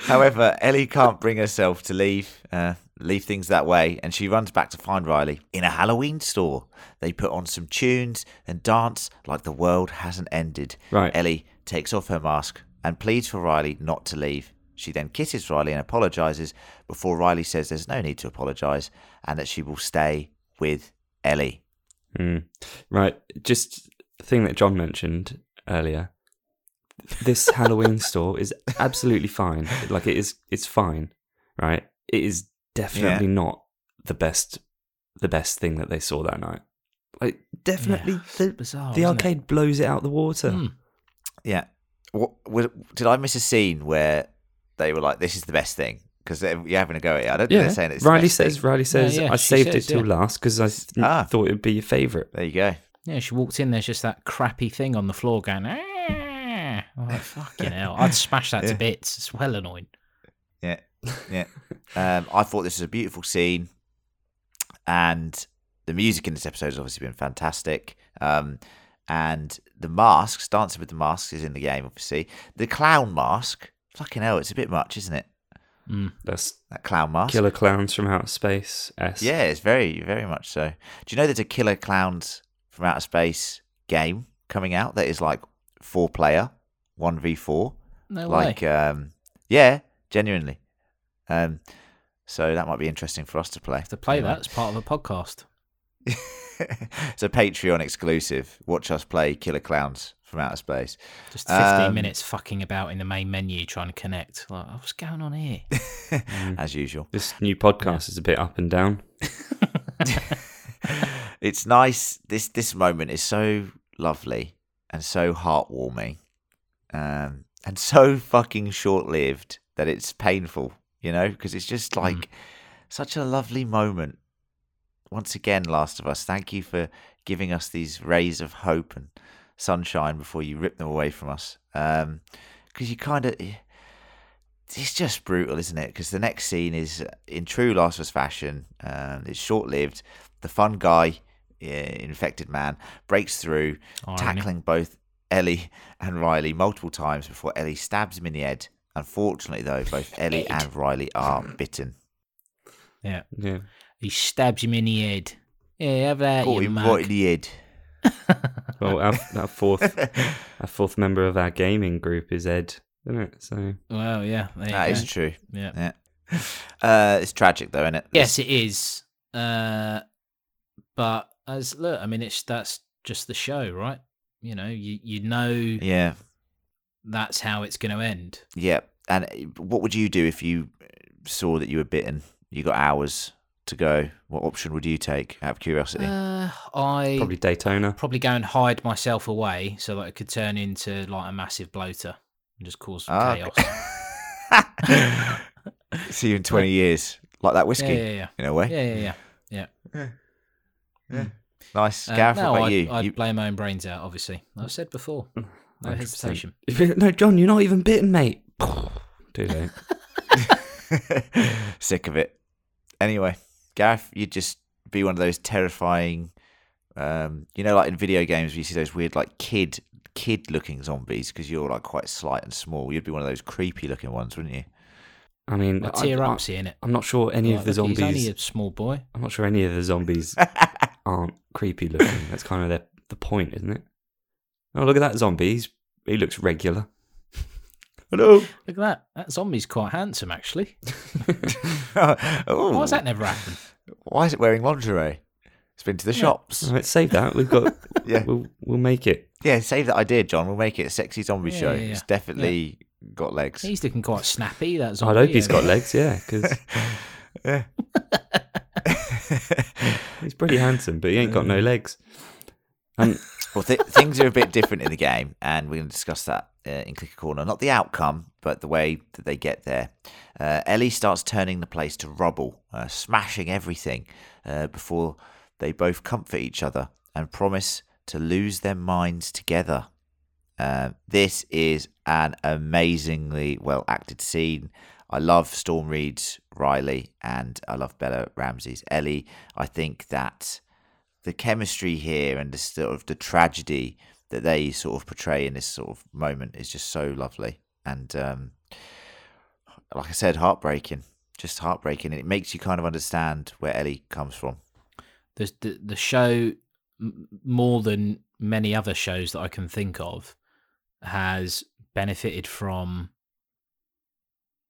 however, Ellie can't bring herself to leave uh, leave things that way, and she runs back to find Riley in a Halloween store. They put on some tunes and dance like the world hasn't ended. Right. Ellie takes off her mask and pleads for Riley not to leave. She then kisses Riley and apologizes before Riley says there's no need to apologize and that she will stay with Ellie. Mm. Right. Just the thing that John mentioned earlier. This Halloween store is absolutely fine. Like it is it's fine, right? It is definitely not the best the best thing that they saw that night. Like definitely Yeah, it's the, bizarre, the isn't it? arcade blows it out the water. Hmm. Yeah. What, was, did I miss a scene where they were like, "This is the best thing"? Because you're having a go at it. I don't think Yeah, they're saying it's the Riley best says. thing. Riley says. yeah, I saved says, it till yeah. last because I th- Ah. thought it would be your favourite. There you go. Yeah, she walked in. There's just that crappy thing on the floor going. "Ah." I'm like, fucking hell! I'd smash that Yeah. to bits. It's well annoying. Yeah, yeah. um, I thought this was a beautiful scene, and the music in this episode has obviously been fantastic. Um, and the masks, dancing with the masks, is in the game. Obviously, the clown mask. Fucking hell, it's a bit much, isn't it? Mm. That's That clown mask. Killer Clowns from Outer Space. S. Yeah, it's very, very much so. Do you know there's a Killer Clowns from Outer Space game coming out that is like four player, one v four. No Like, way. um, yeah, genuinely. Um, so that might be interesting for us to play. to play Anyway. that as part of a podcast. it's a Patreon exclusive. Watch us play Killer Clowns from Outer Space. Just 15 Um, minutes fucking about in the main menu trying to connect. Like, what's going on here? Mm. As usual. This new podcast is a bit up and down. it's nice. This this moment is so lovely and so heartwarming, um, and so fucking short lived that it's painful. You know, because it's just like such a lovely moment. Once again, Last of Us, thank you for giving us these rays of hope and sunshine before you rip them away from us. Because you kind of. It's just brutal, isn't it? Because the next scene is uh, in true Last of Us fashion. Um, it's short lived. The fun guy, infected man, breaks through, Irony. tackling both Ellie and Riley multiple times before Ellie stabs him in the head. Unfortunately, though, both Ellie and Riley are bitten. Yeah. Yeah. He stabs him in the head. Yeah, have that, Caught you him mug. right in the head. Well, our, our fourth, our fourth member of our gaming group is Ed, isn't it? So Well, yeah. There you That go. is true. Yeah. Yeah. Uh, it's tragic, though, isn't it? Yes, it is. Uh, but as look, I mean, it's that's just the show, right? You know, you you know Yeah. that's how it's going to end. Yeah. And uh, what would you do if you saw that you were bitten? You got hours to go. What option would you take out of curiosity? Uh, I probably Daytona. probably go and hide myself away so that it could turn into like a massive bloater and just cause some Ah, chaos. See you in 20 years. Like that whiskey, Yeah, yeah, yeah, in a way. yeah, yeah, yeah. Nice. Uh, Gareth, no, what about I'd, you? I'd you... blow my own brains out. Obviously, I've said before. No 100%. hesitation. No, John, you're not even bitten, mate. Too late. Sick of it. Anyway, Gareth, you'd just be one of those terrifying, um, you know, like in video games where you see those weird, like kid, kid-looking zombies because you're like quite slight and small. You'd be one of those creepy-looking ones, wouldn't you? I mean, I I, tear I, up seeing it. I'm not sure any Like, of the zombies. He's only a small boy. I'm not sure any of the zombies aren't creepy looking. That's kind of their, the point, isn't it? Oh, look at that zombie. He's, he looks regular. Hello. Look at that. That zombie's quite handsome, actually. oh, Why has that never happened? Why is it wearing lingerie? It's been to the shops. All right, save that. We've got. Yeah. We'll we'll make it. Yeah, save that idea, John. We'll make it a sexy zombie Yeah, show. yeah, yeah. It's definitely got legs. He's looking quite snappy. That I'd zombie. hope he's got legs. Yeah, because Yeah. He's pretty handsome, but he ain't got no legs. And Well, th- things are a bit different in the game, and we're going to discuss that uh, in Clicker Corner. Not the outcome, but the way that they get there. Uh, Ellie starts turning the place to rubble, uh, smashing everything uh, before they both comfort each other and promise to lose their minds together. Uh, this is an amazingly well acted scene. I love Storm Reed's Riley and I love Bella Ramsey's Ellie. I think that the chemistry here and the sort of the tragedy that they sort of portray in this sort of moment is just so lovely and um, like I said, heartbreaking, just heartbreaking, and it makes you kind of understand where Ellie comes from. the the, the show more than many other shows that I can think of has benefited from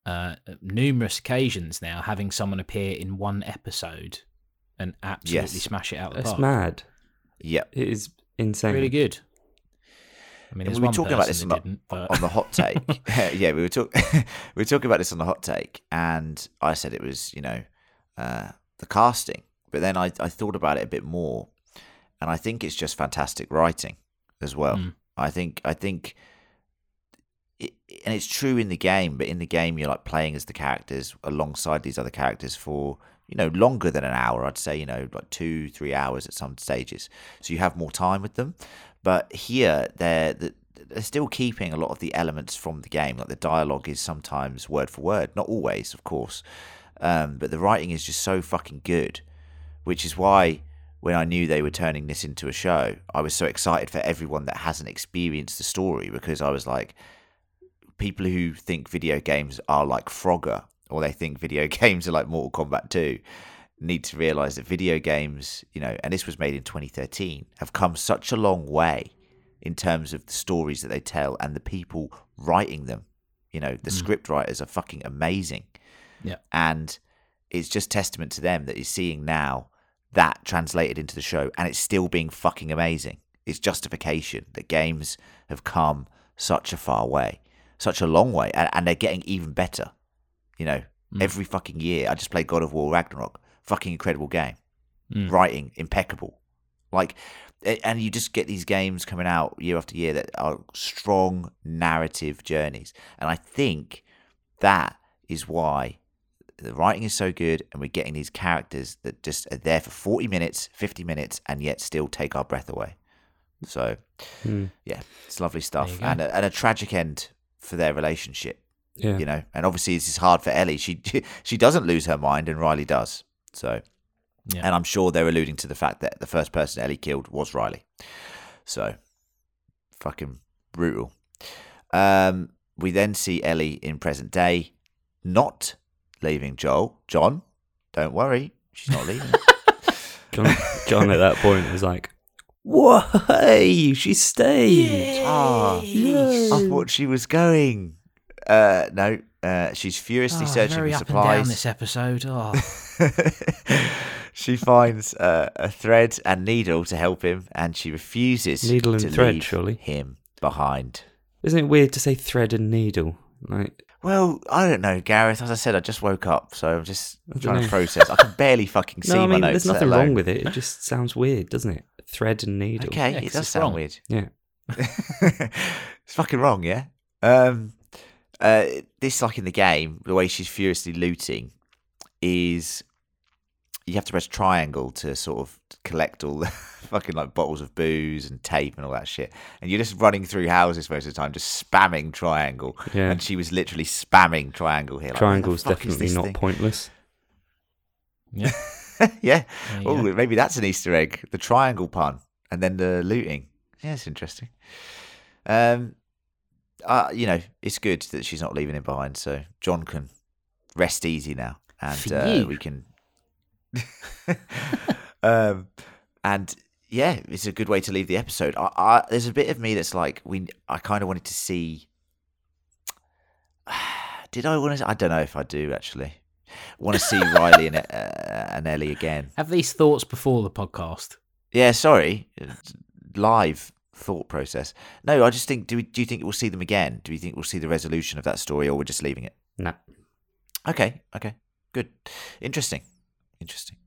uh, numerous occasions now having someone appear in one episode and absolutely Yes. smash it out the that's park. mad. Yep. It is insane. Really good. I mean, we were one talking about this on didn't, but on the hot take. yeah, we were talking we were talking about this on the hot take, and I said it was you know uh, the casting, but then I I thought about it a bit more, and I think it's just fantastic writing as well. Mm. I think I think. It, and it's true in the game, but in the game you're like playing as the characters alongside these other characters for you know longer than an hour. I'd say you know like two, three hours at some stages, so you have more time with them. But here, they're they're still keeping a lot of the elements from the game. Like the dialogue is sometimes word for word, not always, of course, um, but the writing is just so fucking good, which is why when I knew they were turning this into a show, I was so excited for everyone that hasn't experienced the story because I was like, people who think video games are like Frogger or they think video games are like Mortal Kombat 2 need to realize that video games, you know, and this was made in 2013, have come such a long way in terms of the stories that they tell and the people writing them. You know, the mm. script writers are fucking amazing. Yeah. And it's just testament to them that is seeing now that translated into the show and it's still being fucking amazing. It's justification that games have come such a far way, such a long way, and, and they're getting even better. You know, Mm. every fucking year. I just played God of War Ragnarok. Fucking incredible game. Mm. Writing impeccable. Like, and you just get these games coming out year after year that are strong narrative journeys. And I think that is why the writing is so good and we're getting these characters that just are there for 40 minutes, 50 minutes, and yet still take our breath away. So, Hmm. yeah, it's lovely stuff. And a, and a tragic end for their relationship Yeah. you know? And obviously this is hard for ellie. She she doesn't lose her mind and riley does. So Yeah. and i'm sure they're alluding to the fact that the first person ellie killed was riley. So fucking brutal. Um we then see ellie in present day not leaving joel. John don't worry. She's not leaving. John, John at that point was like, "Why? She stayed." Ah, i thought she was going uh no uh she's furiously Oh, searching very for up and down supplies this episode. Oh, she finds uh, a thread and needle to help him, and she refuses Needle and to thread, leave surely. him behind. Isn't it weird to say thread and needle? Like, Well, I don't know, Gareth. As I said, I just woke up, so I'm just I don't trying to know. process. I can barely fucking see no, I my mean, notes. there's nothing wrong with it. It just sounds weird, doesn't it? Thread and needle. Okay, Yeah, it 'cause does sound wrong. weird. Yeah. it's fucking wrong, yeah. Um, uh, this like in the game, the way she's furiously looting is you have to press triangle to sort of collect all the fucking like bottles of booze and tape and all that shit, and you're just running through houses most of the time, just spamming triangle. Yeah. And she was literally spamming triangle here. Like, Triangle's what the is definitely not thing? pointless. yeah. yeah. Oh, maybe that's an Easter egg. The triangle pun, and then the looting. Yeah, it's interesting. Um, uh, you know, it's good that she's not leaving him behind, so John can rest easy now, and uh, we can. um, and yeah, it's a good way to leave the episode. I, I, there's a bit of me that's like, we. I kind of wanted to see. Did I want to? I don't know if I do actually. Want to see Riley and uh, and Ellie again? Have these thoughts before the podcast? Yeah, sorry, live thought process. No, I just think. Do we, do you think we'll see them again? Do you think we'll see the resolution of that story, or we're just leaving it? No. Okay, okay, good, interesting, interesting.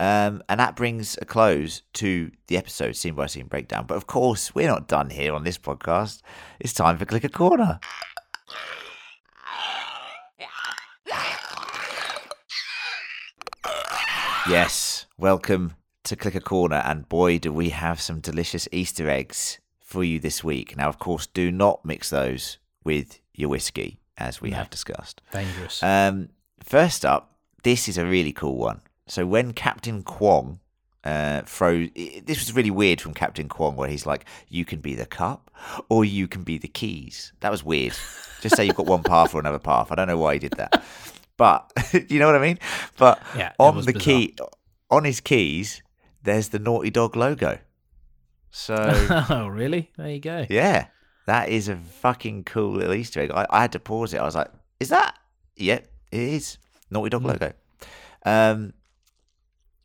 Um, and that brings a close to the episode scene by scene breakdown. But of course, we're not done here on this podcast. It's time for Clicker Corner. Yes, welcome to Clicker Corner, and boy, do we have some delicious Easter eggs for you this week. Now, of course, do not mix those with your whiskey, as we No. have discussed. Dangerous. Um, first up, this is a really cool one. So when Captain Kwong uh, i- this was really weird from Captain Kwong, where he's like, "You can be the cup, or you can be the keys." That was weird. Just say you've got one path or another path. I don't know why he did that, but you know what I mean. But Yeah, on the key, on his keys, there's the Naughty Dog logo. So oh, really? There you go. yeah, that is a fucking cool little Easter egg. I, I had to pause it. I was like, "Is that?" Yep, it is. Naughty Dog Mm. logo. Um,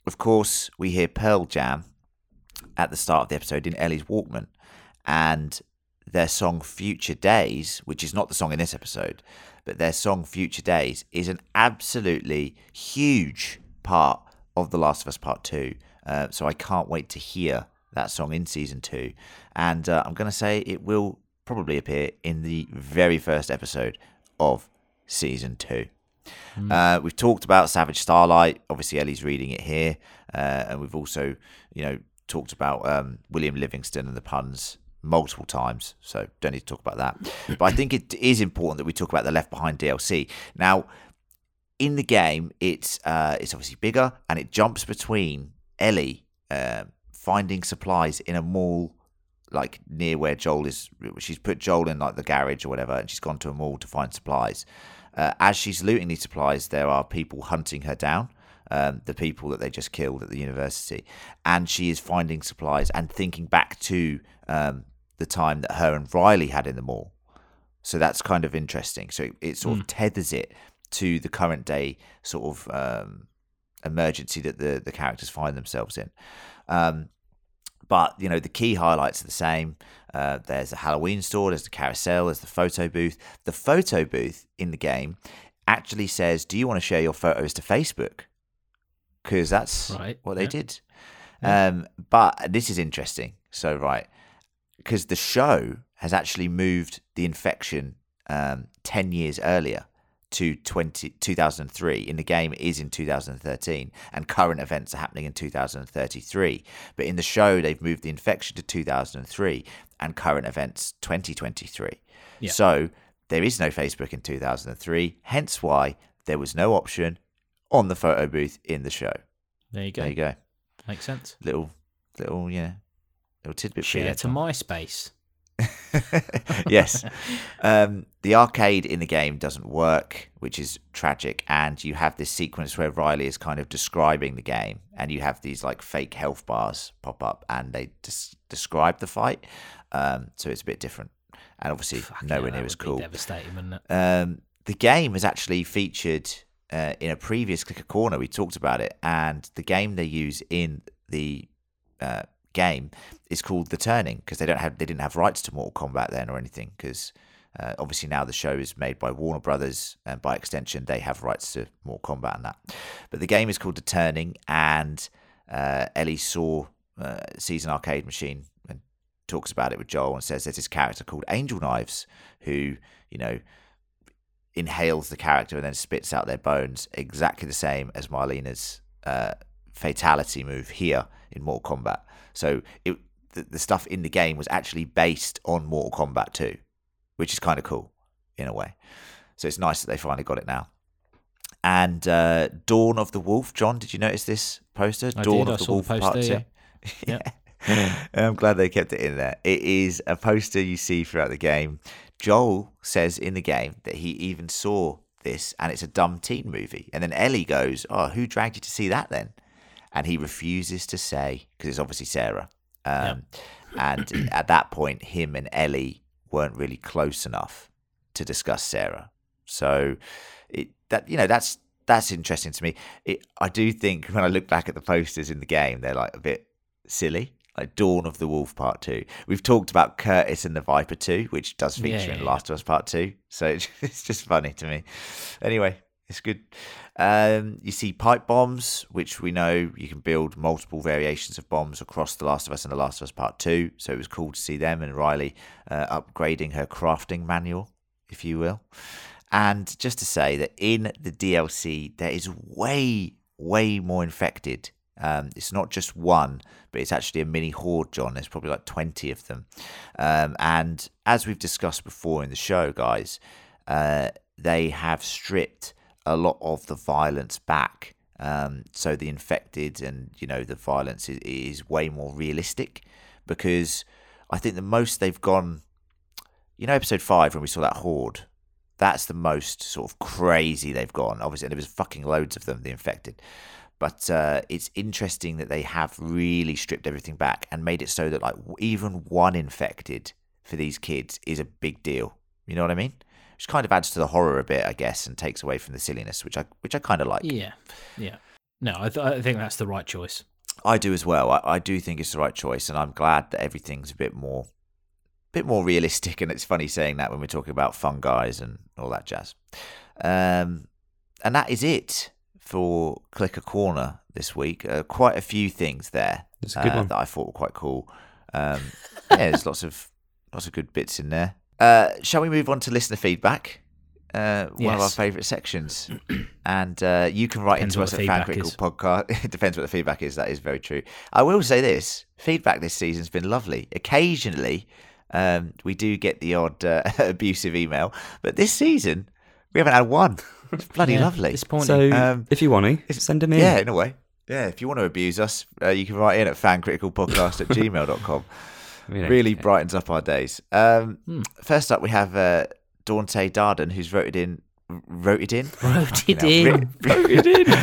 of course, we hear Pearl Jam at the start of the episode in Ellie's Walkman, and their song "Future Days," which is not the song in this episode, but their song "Future Days" is an absolutely huge part of The Last of Us Part Two. Uh, so I can't wait to hear that song in season two, and uh, I'm going to say it will probably appear in the very first episode of season two. Uh, we've talked about Savage Starlight. Obviously, Ellie's reading it here, uh, and we've also, you know, talked about um, William Livingston and the puns multiple times. So don't need to talk about that. but I think it is important that we talk about the Left Behind DLC. Now, in the game, it's uh, it's obviously bigger, and it jumps between Ellie uh, finding supplies in a mall. Like near where Joel is, she's put Joel in like the garage or whatever, and she's gone to a mall to find supplies. Uh, as she's looting these supplies, there are people hunting her down, um, the people that they just killed at the university, and she is finding supplies and thinking back to um, the time that her and Riley had in the mall. So that's kind of interesting. So it, it sort of tethers it to the current day sort of um, emergency that the the characters find themselves in. Um, but you know the key highlights are the same. Uh, there's a Halloween store, there's the carousel, there's the photo booth. The photo booth in the game actually says, "Do you want to share your photos to Facebook?" Because that's Right, what they yeah. did. Um, but this is interesting. So right, because the show has actually moved the infection um, 10 years earlier to 20, 2003. In the game, it is in 2013, and current events are happening in 2033. But in the show, they've moved the infection to 2003 and current events 2023. Yeah. So there is no Facebook in 2003, hence why there was no option on the photo booth in the show. There you go. There you go. Makes sense. Little, little, yeah, little tidbit Share to. MySpace. yes. Um, the arcade in the game doesn't work, which is tragic. And you have this sequence where Riley is kind of describing the game, and you have these like fake health bars pop up, and they des- describe the fight. Um, so it's a bit different, and obviously Fuck nowhere yeah, near as cool. Devastating, wouldn't it? Um, the game has actually featured uh, in a previous Clicker Corner. We talked about it, and the game they use in the uh, game is called The Turning because they don't have they didn't have rights to Mortal Kombat then or anything because uh, obviously now the show is made by Warner Brothers and by extension they have rights to Mortal Kombat and that. But the game is called The Turning, and uh, Ellie saw uh, sees an arcade machine and talks about it with Joel and says there's this character called Angel Knives who you know inhales the character and then spits out their bones, exactly the same as Mileena's uh, fatality move here in Mortal Kombat. So it the, the stuff in the game was actually based on Mortal Kombat 2, which is kind of cool in a way. So it's nice that they finally got it now. And uh, Dawn of the Wolf, John, did you notice this poster? I Dawn did, I of the saw the Wolf Part poster, 2. yeah. Yeah. I'm glad they kept it in there. It is a poster you see throughout the game. Joel says in the game that he even saw this and it's a dumb teen movie. And then Ellie goes, Oh, who dragged you to see that then? and he refuses to say because it's obviously Sarah. Um, And at that point, him and Ellie weren't really close enough to discuss Sarah. So it that you know that's that's interesting to me. It, I do think when I look back at the posters in the game, they're like a bit silly. Like Dawn of the Wolf Part Two. We've talked about Curtis and the Viper Two, which does feature Yeah, in yeah, Last of Us Part Two. So it's, it's just funny to me. Anyway, it's good. Um, you see pipe bombs, which we know you can build multiple variations of bombs across The Last of Us and The Last of Us Part Two. So it was cool to see them and Riley uh, upgrading her crafting manual, if you will. And just to say that in the DLC, there is way, way more infected. Um, it's not just one, but it's actually a mini horde, John. There's probably like 20 of them. Um, and as we've discussed before in the show, guys, uh, they have stripped a lot of the violence back. Um, so the infected and, you know, the violence is, is way more realistic because I think the most they've gone, you know, episode five when we saw that horde, that's the most sort of crazy they've gone. Obviously, and there was fucking loads of them, the infected. But uh, it's interesting that they have really stripped everything back and made it so that like even one infected for these kids is a big deal. You know what I mean? Which kind of adds to the horror a bit, I guess, and takes away from the silliness, which I which I kind of like. Yeah, yeah. No, I, th- I think that's the right choice. I do as well. I, I do think it's the right choice, and I'm glad that everything's a bit more, bit more realistic. And it's funny saying that when we're talking about fun guys and all that jazz. Um, and that is it for Clicker Corner this week. Uh, quite a few things there a uh, one. that I thought were quite cool. Um, yeah, there's lots of lots of good bits in there. Uh, shall we move on to listener feedback? Uh, one of our favourite sections, and uh, you can write Depends into us at feedback Fan. Critical Podcast. it depends what the feedback is. That is very true. I will say this: feedback this season's been lovely. Occasionally, um, we do get the odd uh, abusive email, but this season we haven't had one. It's bloody Yeah, lovely. Disappointing. So Um, if you want to, send them in. Yeah, in a way. Yeah, if you want to abuse us, uh, you can write in at fancriticalpodcast at gmail.com. You know, Really brightens up our days. Um, Hmm. First up, we have uh, Dante Darden, who's voted in. Voted in? Wrote it Now, in. writ- writ-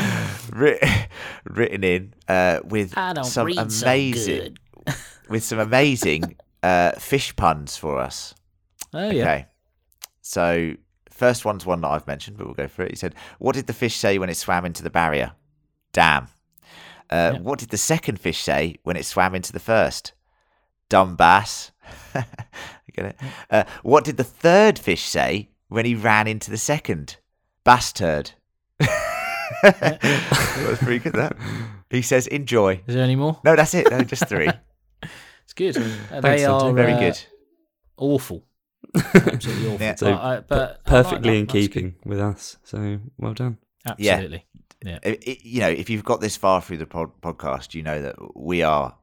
writ- written in uh, with some read so amazing, with some amazing uh, fish puns for us. Oh yeah. Okay. So first one's one that I've mentioned, but we'll go for it. He said, "What did the fish say when it swam into the barrier?" Damn. Uh, Yeah. What did the second fish say when it swam into the first? Dumb bass. Get it? Uh, what did the third fish say when he ran into the second? Bass turd. That's pretty good. That he says, "Enjoy." Is there any more? No, that's it. No, just three. It's good. Thanks, they are Very uh, good. awful. Absolutely awful. Yeah. So, but, I- but I like Perfectly in That's good. keeping with us. So well done. Yeah. Absolutely. Yeah. it, it- you know, if you've got this far through the pod- podcast, you know that we are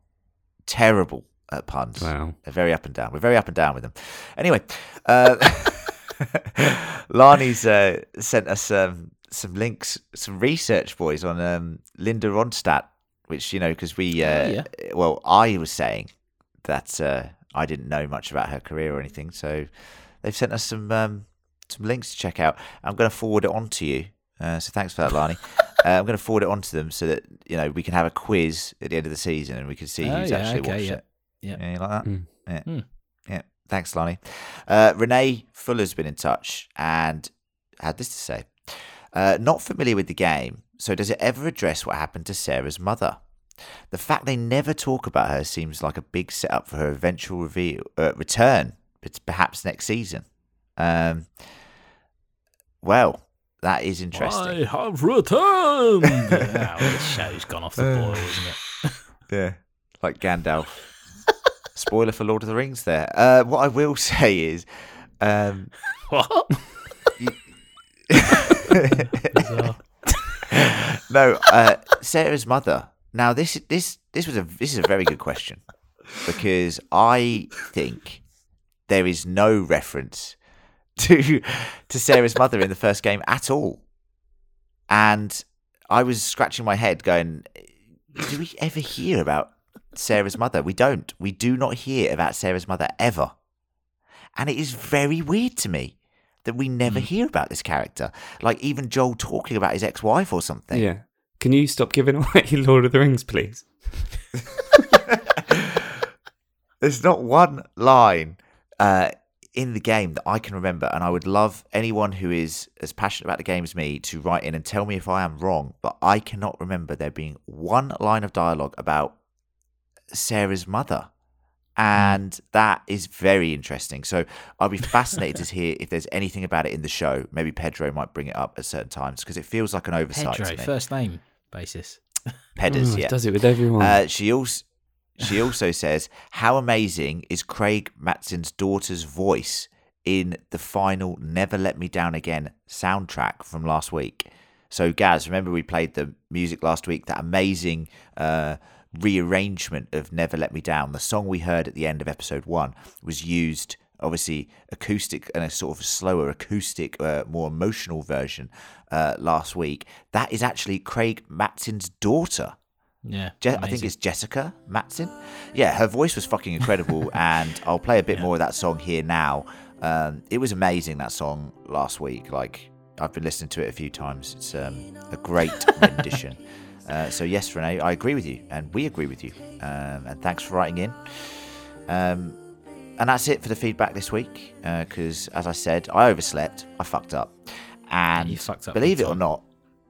terrible at puns. Wow. They're very up and down. We're very up and down with them. Anyway, uh, Lani's uh, sent us um, some links, some research, boys, on um, Linda Ronstadt, which, you know, because we, uh, Oh, yeah. well, I was saying that uh, I didn't know much about her career or anything. So they've sent us some um, some links to check out. I'm going to forward it on to you. Uh, so thanks for that, Lani. uh, I'm going to forward it on to them so that you know we can have a quiz at the end of the season and we can see Oh, who's yeah, actually okay, watched yeah. it. Yeah. Like that? Mm. Yeah. Mm. Yeah. Thanks, Lani. Uh, Renee Fuller's been in touch and had this to say. Uh, not familiar with the game, so does it ever address what happened to Sarah's mother? The fact they never talk about her seems like a big setup for her eventual reveal, uh, return, but perhaps next season. Um, well, that is interesting. I have returned. oh, this show's gone off the boil, isn't it? Yeah, like Gandalf. Spoiler for Lord of the Rings. There. Uh, what I will say is, um, What? No, uh, Sarah's mother. Now this this this was a this is a very good question because I think there is no reference to to Sarah's mother in the first game at all, and I was scratching my head, going, "Do we ever hear about Sarah's mother? We don't. We do not hear about Sarah's mother ever, and it is very weird to me." That we never hmm. hear about this character, like even Joel talking about his ex-wife or something. Yeah. Can you stop giving away Lord of the Rings, please? There's not one line uh, in the game that I can remember, and I would love anyone who is as passionate about the game as me to write in and tell me if I am wrong. But I cannot remember there being one line of dialogue about Sarah's mother. And that is very interesting. So I'll be fascinated to hear if there's anything about it in the show. Maybe Pedro might bring it up at certain times because it feels like an oversight Pedro, to me. first name basis. Pedders, Oh, yeah. Does it with everyone. Uh, she also she also says, "How amazing is Craig Mazin's daughter's voice in the final Never Let Me Down Again soundtrack from last week?" So, Gaz, remember we played the music last week? That amazing uh, rearrangement of Never Let Me Down. The song we heard at the end of episode one was used. Obviously, acoustic and a sort of slower acoustic, uh, more emotional version uh, last week. That is actually Craig Mazin's daughter. Yeah. Je- I think it's Jessica Mazin. Yeah, her voice was fucking incredible, and I'll play a bit more of that song here now. Um, it was amazing that song last week. Like I've been listening to it a few times. It's um, a great rendition. Uh, so yes, Renee, I agree with you, and we agree with you. Um, and thanks for writing in. Um, and that's it for the feedback this week. Because as I said, I overslept. I fucked up, and you fucked up believe it or not,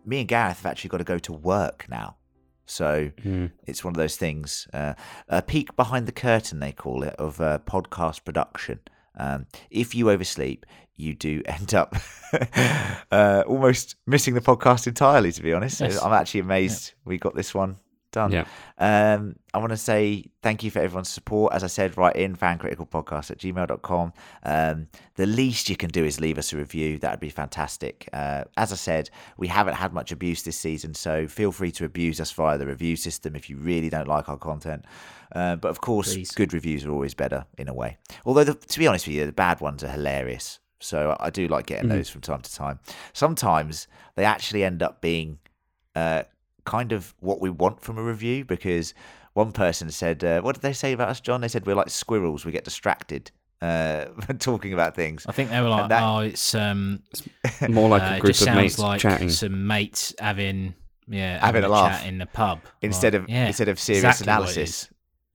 me and Gareth have actually got to go to work now. So Mm. it's one of those things. Uh, a peek behind the curtain, they call it, of uh, podcast production. Um, if you oversleep, you do end up uh, almost missing the podcast entirely. To be honest, Yes. I'm actually amazed we got this one done. Yeah. Um, I want to say thank you for everyone's support. As I said, write in fancriticalpodcast at gmail.com. Um, the least you can do is leave us a review. That would be fantastic. Uh, as I said, we haven't had much abuse this season, so feel free to abuse us via the review system if you really don't like our content. Uh, but of course, Please. good reviews are always better in a way. Although, the, to be honest with you, the bad ones are hilarious. So I I do like getting those from time to time. Sometimes they actually end up being uh, kind of what we want from a review because one person said, uh, "What did they say about us, John?" They said we're like squirrels; we get distracted uh, talking about things. I think they were like, that- oh, it's um, More like uh, a it group just of mates like chatting. some mates having yeah Having a laugh. chat in the pub Instead Like, of yeah, instead of serious exactly analysis. is.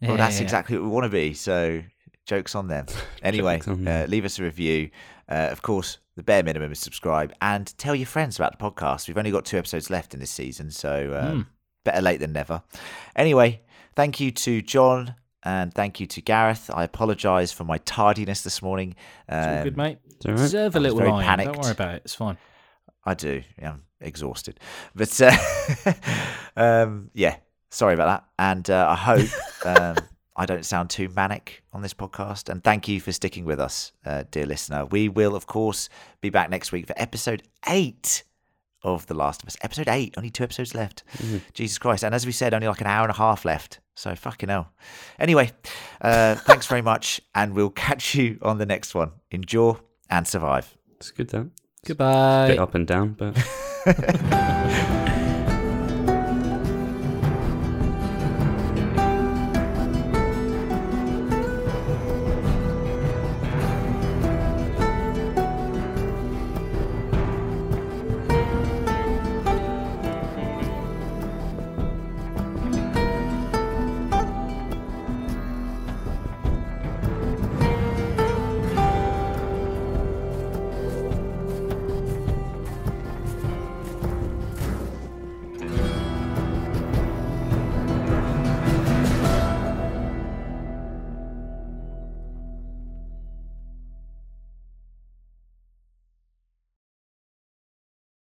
well, that's yeah, yeah. exactly what we want to be. So, jokes on them. Anyway, Jokes on uh, leave us a review. Uh, of course, the bare minimum is subscribe and tell your friends about the podcast. We've only got two episodes left in this season, so um, Hmm. better late than never. Anyway, thank you to John and thank you to Gareth. I apologise for my tardiness this morning. It's all Um, good, mate. It's all right. Deserve a I was little very line. panicked. Don't worry about it. It's fine. I do. Yeah, I'm exhausted. But uh, um, yeah, sorry about that. And uh, I hope um, I don't sound too manic on this podcast. And thank you for sticking with us, uh, dear listener. We will, of course, be back next week for episode eight of The Last of Us. Episode eight, only two episodes left. Jesus Christ. And as we said, only like an hour and a half left. So fucking hell. Anyway, uh, thanks very much. And we'll catch you on the next one. Endure and survive. It's good, that. Goodbye. Bit up and down, but.